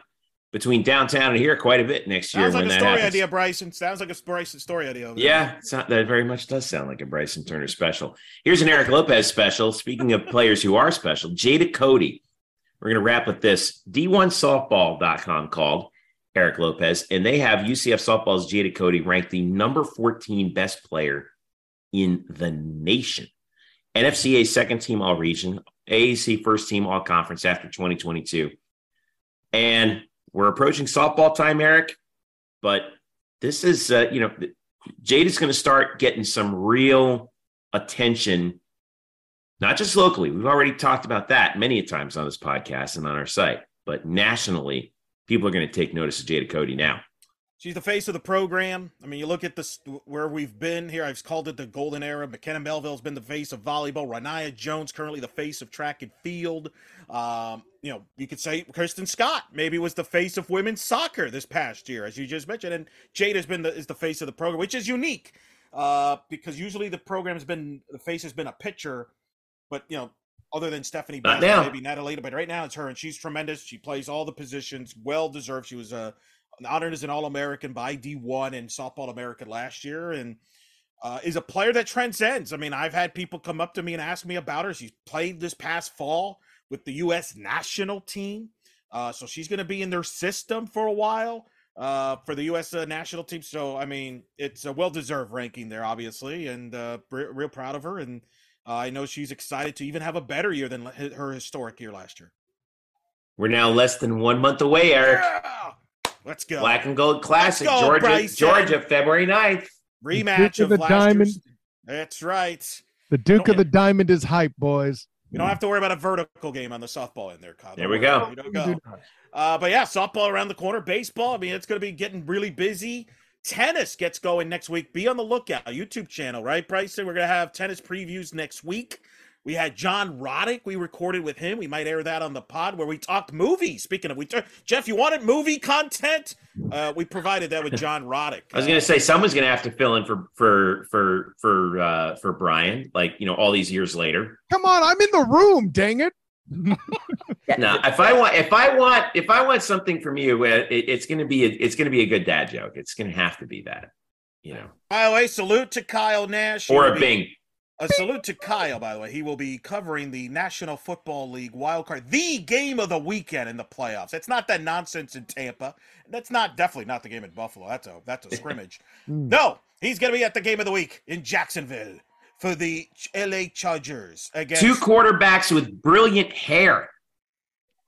between downtown and here quite a bit next year. Sounds like a story happens. idea, Bryson. Sounds like a Bryson story idea. Yeah, it's not, that very much does sound like a Bryson Turner special. Here's an Eric Lopez special. Speaking of players who are special, Jada Cody. We're going to wrap with this. D1softball.com called Eric Lopez, and they have UCF softball's Jada Cody ranked the number 14 best player in the nation. NFCA second team all region, AAC first team all conference after 2022. And we're approaching softball time, Eric, but this is, uh, you know, Jade is going to start getting some real attention, not just locally. We've already talked about that many times on this podcast and on our site, but nationally, people are going to take notice of Jada Cody now. She's the face of the program. I mean, you look at this where we've been here. I've called it the golden era. McKenna Melville's been the face of volleyball. Renaya Jones currently the face of track and field. Um, you know, you could say Kristen Scott maybe was the face of women's soccer this past year, as you just mentioned. And Jade has been the is the face of the program, which is unique uh, because usually the program has been the face has been a pitcher, but you know. Other than Stephanie, Best, maybe Natalie, but right now it's her, and she's tremendous. She plays all the positions, well deserved. She was a honored as an All American by D1 and Softball America last year, and uh, is a player that transcends. I mean, I've had people come up to me and ask me about her. She's played this past fall with the U.S. national team, uh, so she's going to be in their system for a while uh, for the U.S. Uh, national team. So, I mean, it's a well-deserved ranking there, obviously, and uh, re- real proud of her. And uh, I know she's excited to even have a better year than her historic year last year. We're now less than one month away, Eric. Yeah! Let's go. Black and Gold Classic, go, Georgia, Bryson. Georgia, February 9th. rematch Duke of of, the last Diamond. year's. That's right. The Duke of the Diamond is hype, boys. You don't have to worry about a vertical game on the softball in there, Kyle. There we go. You don't go. Uh, but yeah, softball around the corner, baseball. I mean, it's going to be getting really busy. Tennis gets going next week. Be on the lookout. YouTube channel, right, Bryson? We're going to have tennis previews next week. We had John Roddick. We recorded with him. We might air that on the pod where we talked movies. Speaking of, we tur- Jeff, you wanted movie content? Uh, we provided that with John Roddick. I was going to say someone's going to have to fill in for for for for uh, for Brian, like you know, all these years later. Come on, I'm in the room, dang it. Yeah, Now, if I want, if I want, if I want something from you, uh, it, it's going to be, a, it's going to be a good dad joke. It's going to have to be that, you know, By the way, salute to Kyle Nash. He or will a be- Bing. A salute to Kyle, by the way. He will be covering the National Football League wild card, the game of the weekend in the playoffs. It's not that nonsense in Tampa. That's not definitely not the game in Buffalo. That's a that's a scrimmage. Mm. no, he's gonna be at the game of the week in Jacksonville for the LA Chargers against Two quarterbacks with brilliant hair.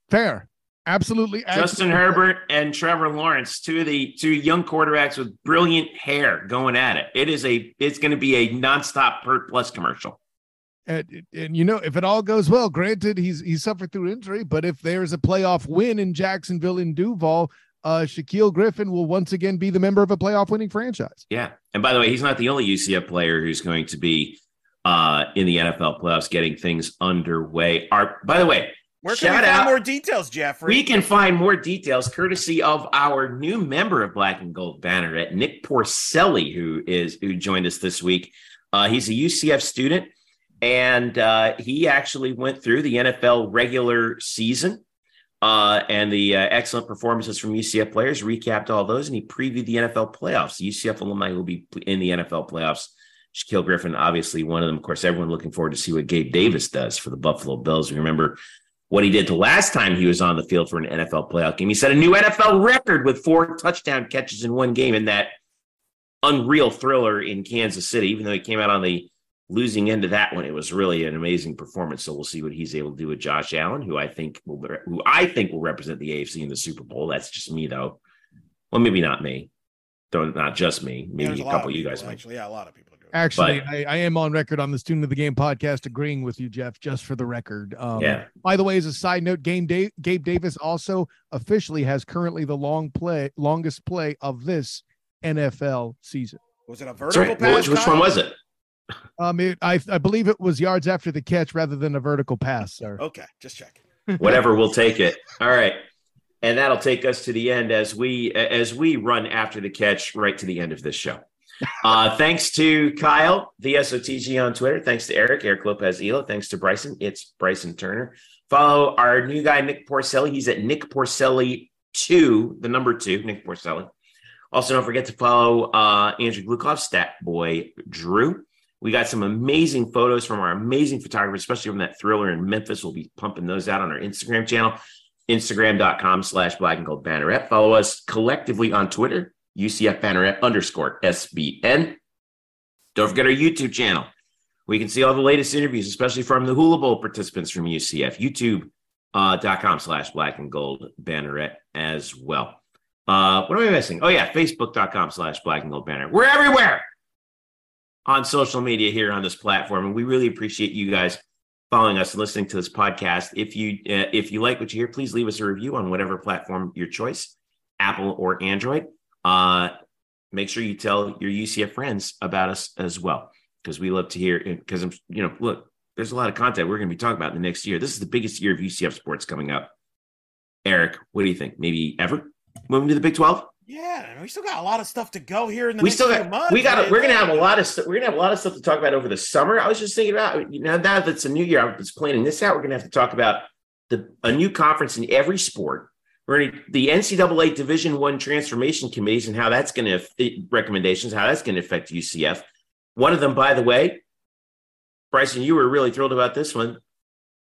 Fair. Absolutely. Justin absolutely. Herbert and Trevor Lawrence, two of the two young quarterbacks with brilliant hair going at it. It is a it's going to be a nonstop Pert Plus commercial. And, and you know, if it all goes well, granted he's he suffered through injury, but if there's a playoff win in Jacksonville in Duval, uh Shaquill Griffin will once again be the member of a playoff winning franchise. Yeah. And by the way, he's not the only UCF player who's going to be uh, in the NFL playoffs getting things underway. Our, by the way, Where can shout we find out- more details, Jeffrey? we can find more details courtesy of our new member of Black and Gold Banneret Nick Porcelli, who is who joined us this week. Uh, he's a UCF student, and uh, he actually went through the NFL regular season uh, and the uh, excellent performances from UCF players. Recapped all those, and he previewed the NFL playoffs. The UCF alumni will be in the NFL playoffs. Shaquill Griffin, obviously one of them. Of course, everyone looking forward to see what Gabe Davis does for the Buffalo Bills. We remember what he did the last time he was on the field for an NFL playoff game. He set a new NFL record with four touchdown catches in one game in that unreal thriller in Kansas City. Even though he came out on the losing end of that one, it was really an amazing performance. So we'll see what he's able to do with Josh Allen, who I think will who I think will represent the AFC in the Super Bowl. That's just me though. Well, maybe not me. Though not just me. Maybe there's a couple of you people, guys might. actually. Yeah, a lot of people. Actually, But- I, I am on record on the Student of the Game podcast agreeing with you, Jeff, just for the record. Um, Yeah. By the way, as a side note, Game Dave, Gabe Davis also officially has currently the long play, longest play of this NFL season. Was it a Sorry, vertical pass? which, which one was it? Um, it, I I believe it was yards after the catch rather than a vertical pass, sir. Okay, just check. whatever we'll take it all right and that'll take us to the end as we as we run after the catch right to the end of this show uh thanks to kyle the sotg on twitter thanks to eric eric lopez elo thanks to bryson it's bryson turner follow our new guy nick porcelli he's at nick porcelli two, the number two, Nick Porcelli. Also, don't forget to follow uh, Andrew Glukov, Stat Boy Drew. We got some amazing photos from our amazing photographers, especially from that thriller in Memphis. We'll be pumping those out on our Instagram channel, instagram.com slash black and gold banneret. Follow us collectively on Twitter, UCF banneret underscore SBN. Don't forget our YouTube channel. We can see all the latest interviews, especially from the Hula Bowl participants from UCF, youtube.com slash black and gold banneret as well. Uh, what am I missing? Oh, yeah, facebook.com slash black and gold banner. We're everywhere on social media here on this platform, and we really appreciate you guys following us and listening to this podcast. If you uh, if you like what you hear, please leave us a review on whatever platform your choice, Apple or Android. Uh, make sure you tell your UCF friends about us as well, because we love to hear. Because I'm, you know, look, there's a lot of content we're going to be talking about in the next year. This is the biggest year of UCF sports coming up. Eric, what do you think? Maybe ever? moving to the Big Twelve? Yeah, we still got a lot of stuff to go here in the we next still got months. we got man. we're gonna have a lot of st- we're gonna have a lot of stuff to talk about over the summer. I was just thinking about you know now that it's a new year, I was planning this out. We're gonna have to talk about the a new conference in every sport. Gonna the NCAA Division One transformation committees and how that's gonna recommendations how that's gonna affect UCF. One of them, by the way, Bryson, you were really thrilled about this one.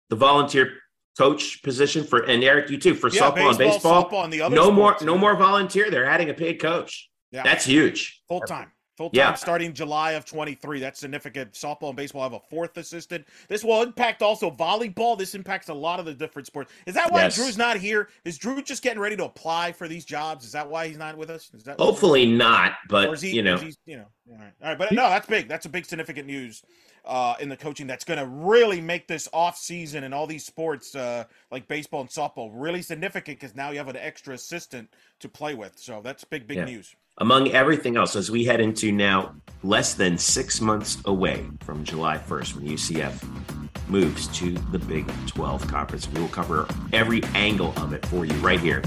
The volunteer coach position for and Eric, you too for Yeah, softball and baseball. softball, and no more, no more volunteer. They're adding a paid coach. Yeah. That's huge. full time. Full time Yeah. starting July of 23. That's significant. Softball and baseball have a fourth assistant. This will impact also volleyball. This impacts a lot of the different sports. Is that why Yes. Drew's not here? Is Drew just getting ready to apply for these jobs? Is that why he's not with us? Is that Hopefully not, but he, you know, you know, all right, all right, but no, that's big. That's a big significant news uh, in the coaching. That's going to really make this off season and all these sports uh, like baseball and softball really significant because now you have an extra assistant to play with. So that's big, big Yeah. news. Among everything else, as we head into now less than six months away from July 1st when UCF moves to the Big 12 conference, we will cover every angle of it for you right here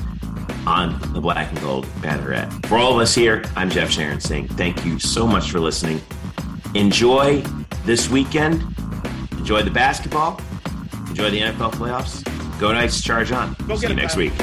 on the Black and Gold Banneret. For all of us here, I'm Jeff Sharon saying thank you so much for listening. Enjoy this weekend. Enjoy the basketball. Enjoy the NFL playoffs. Go Knights, charge on. Go See you next week.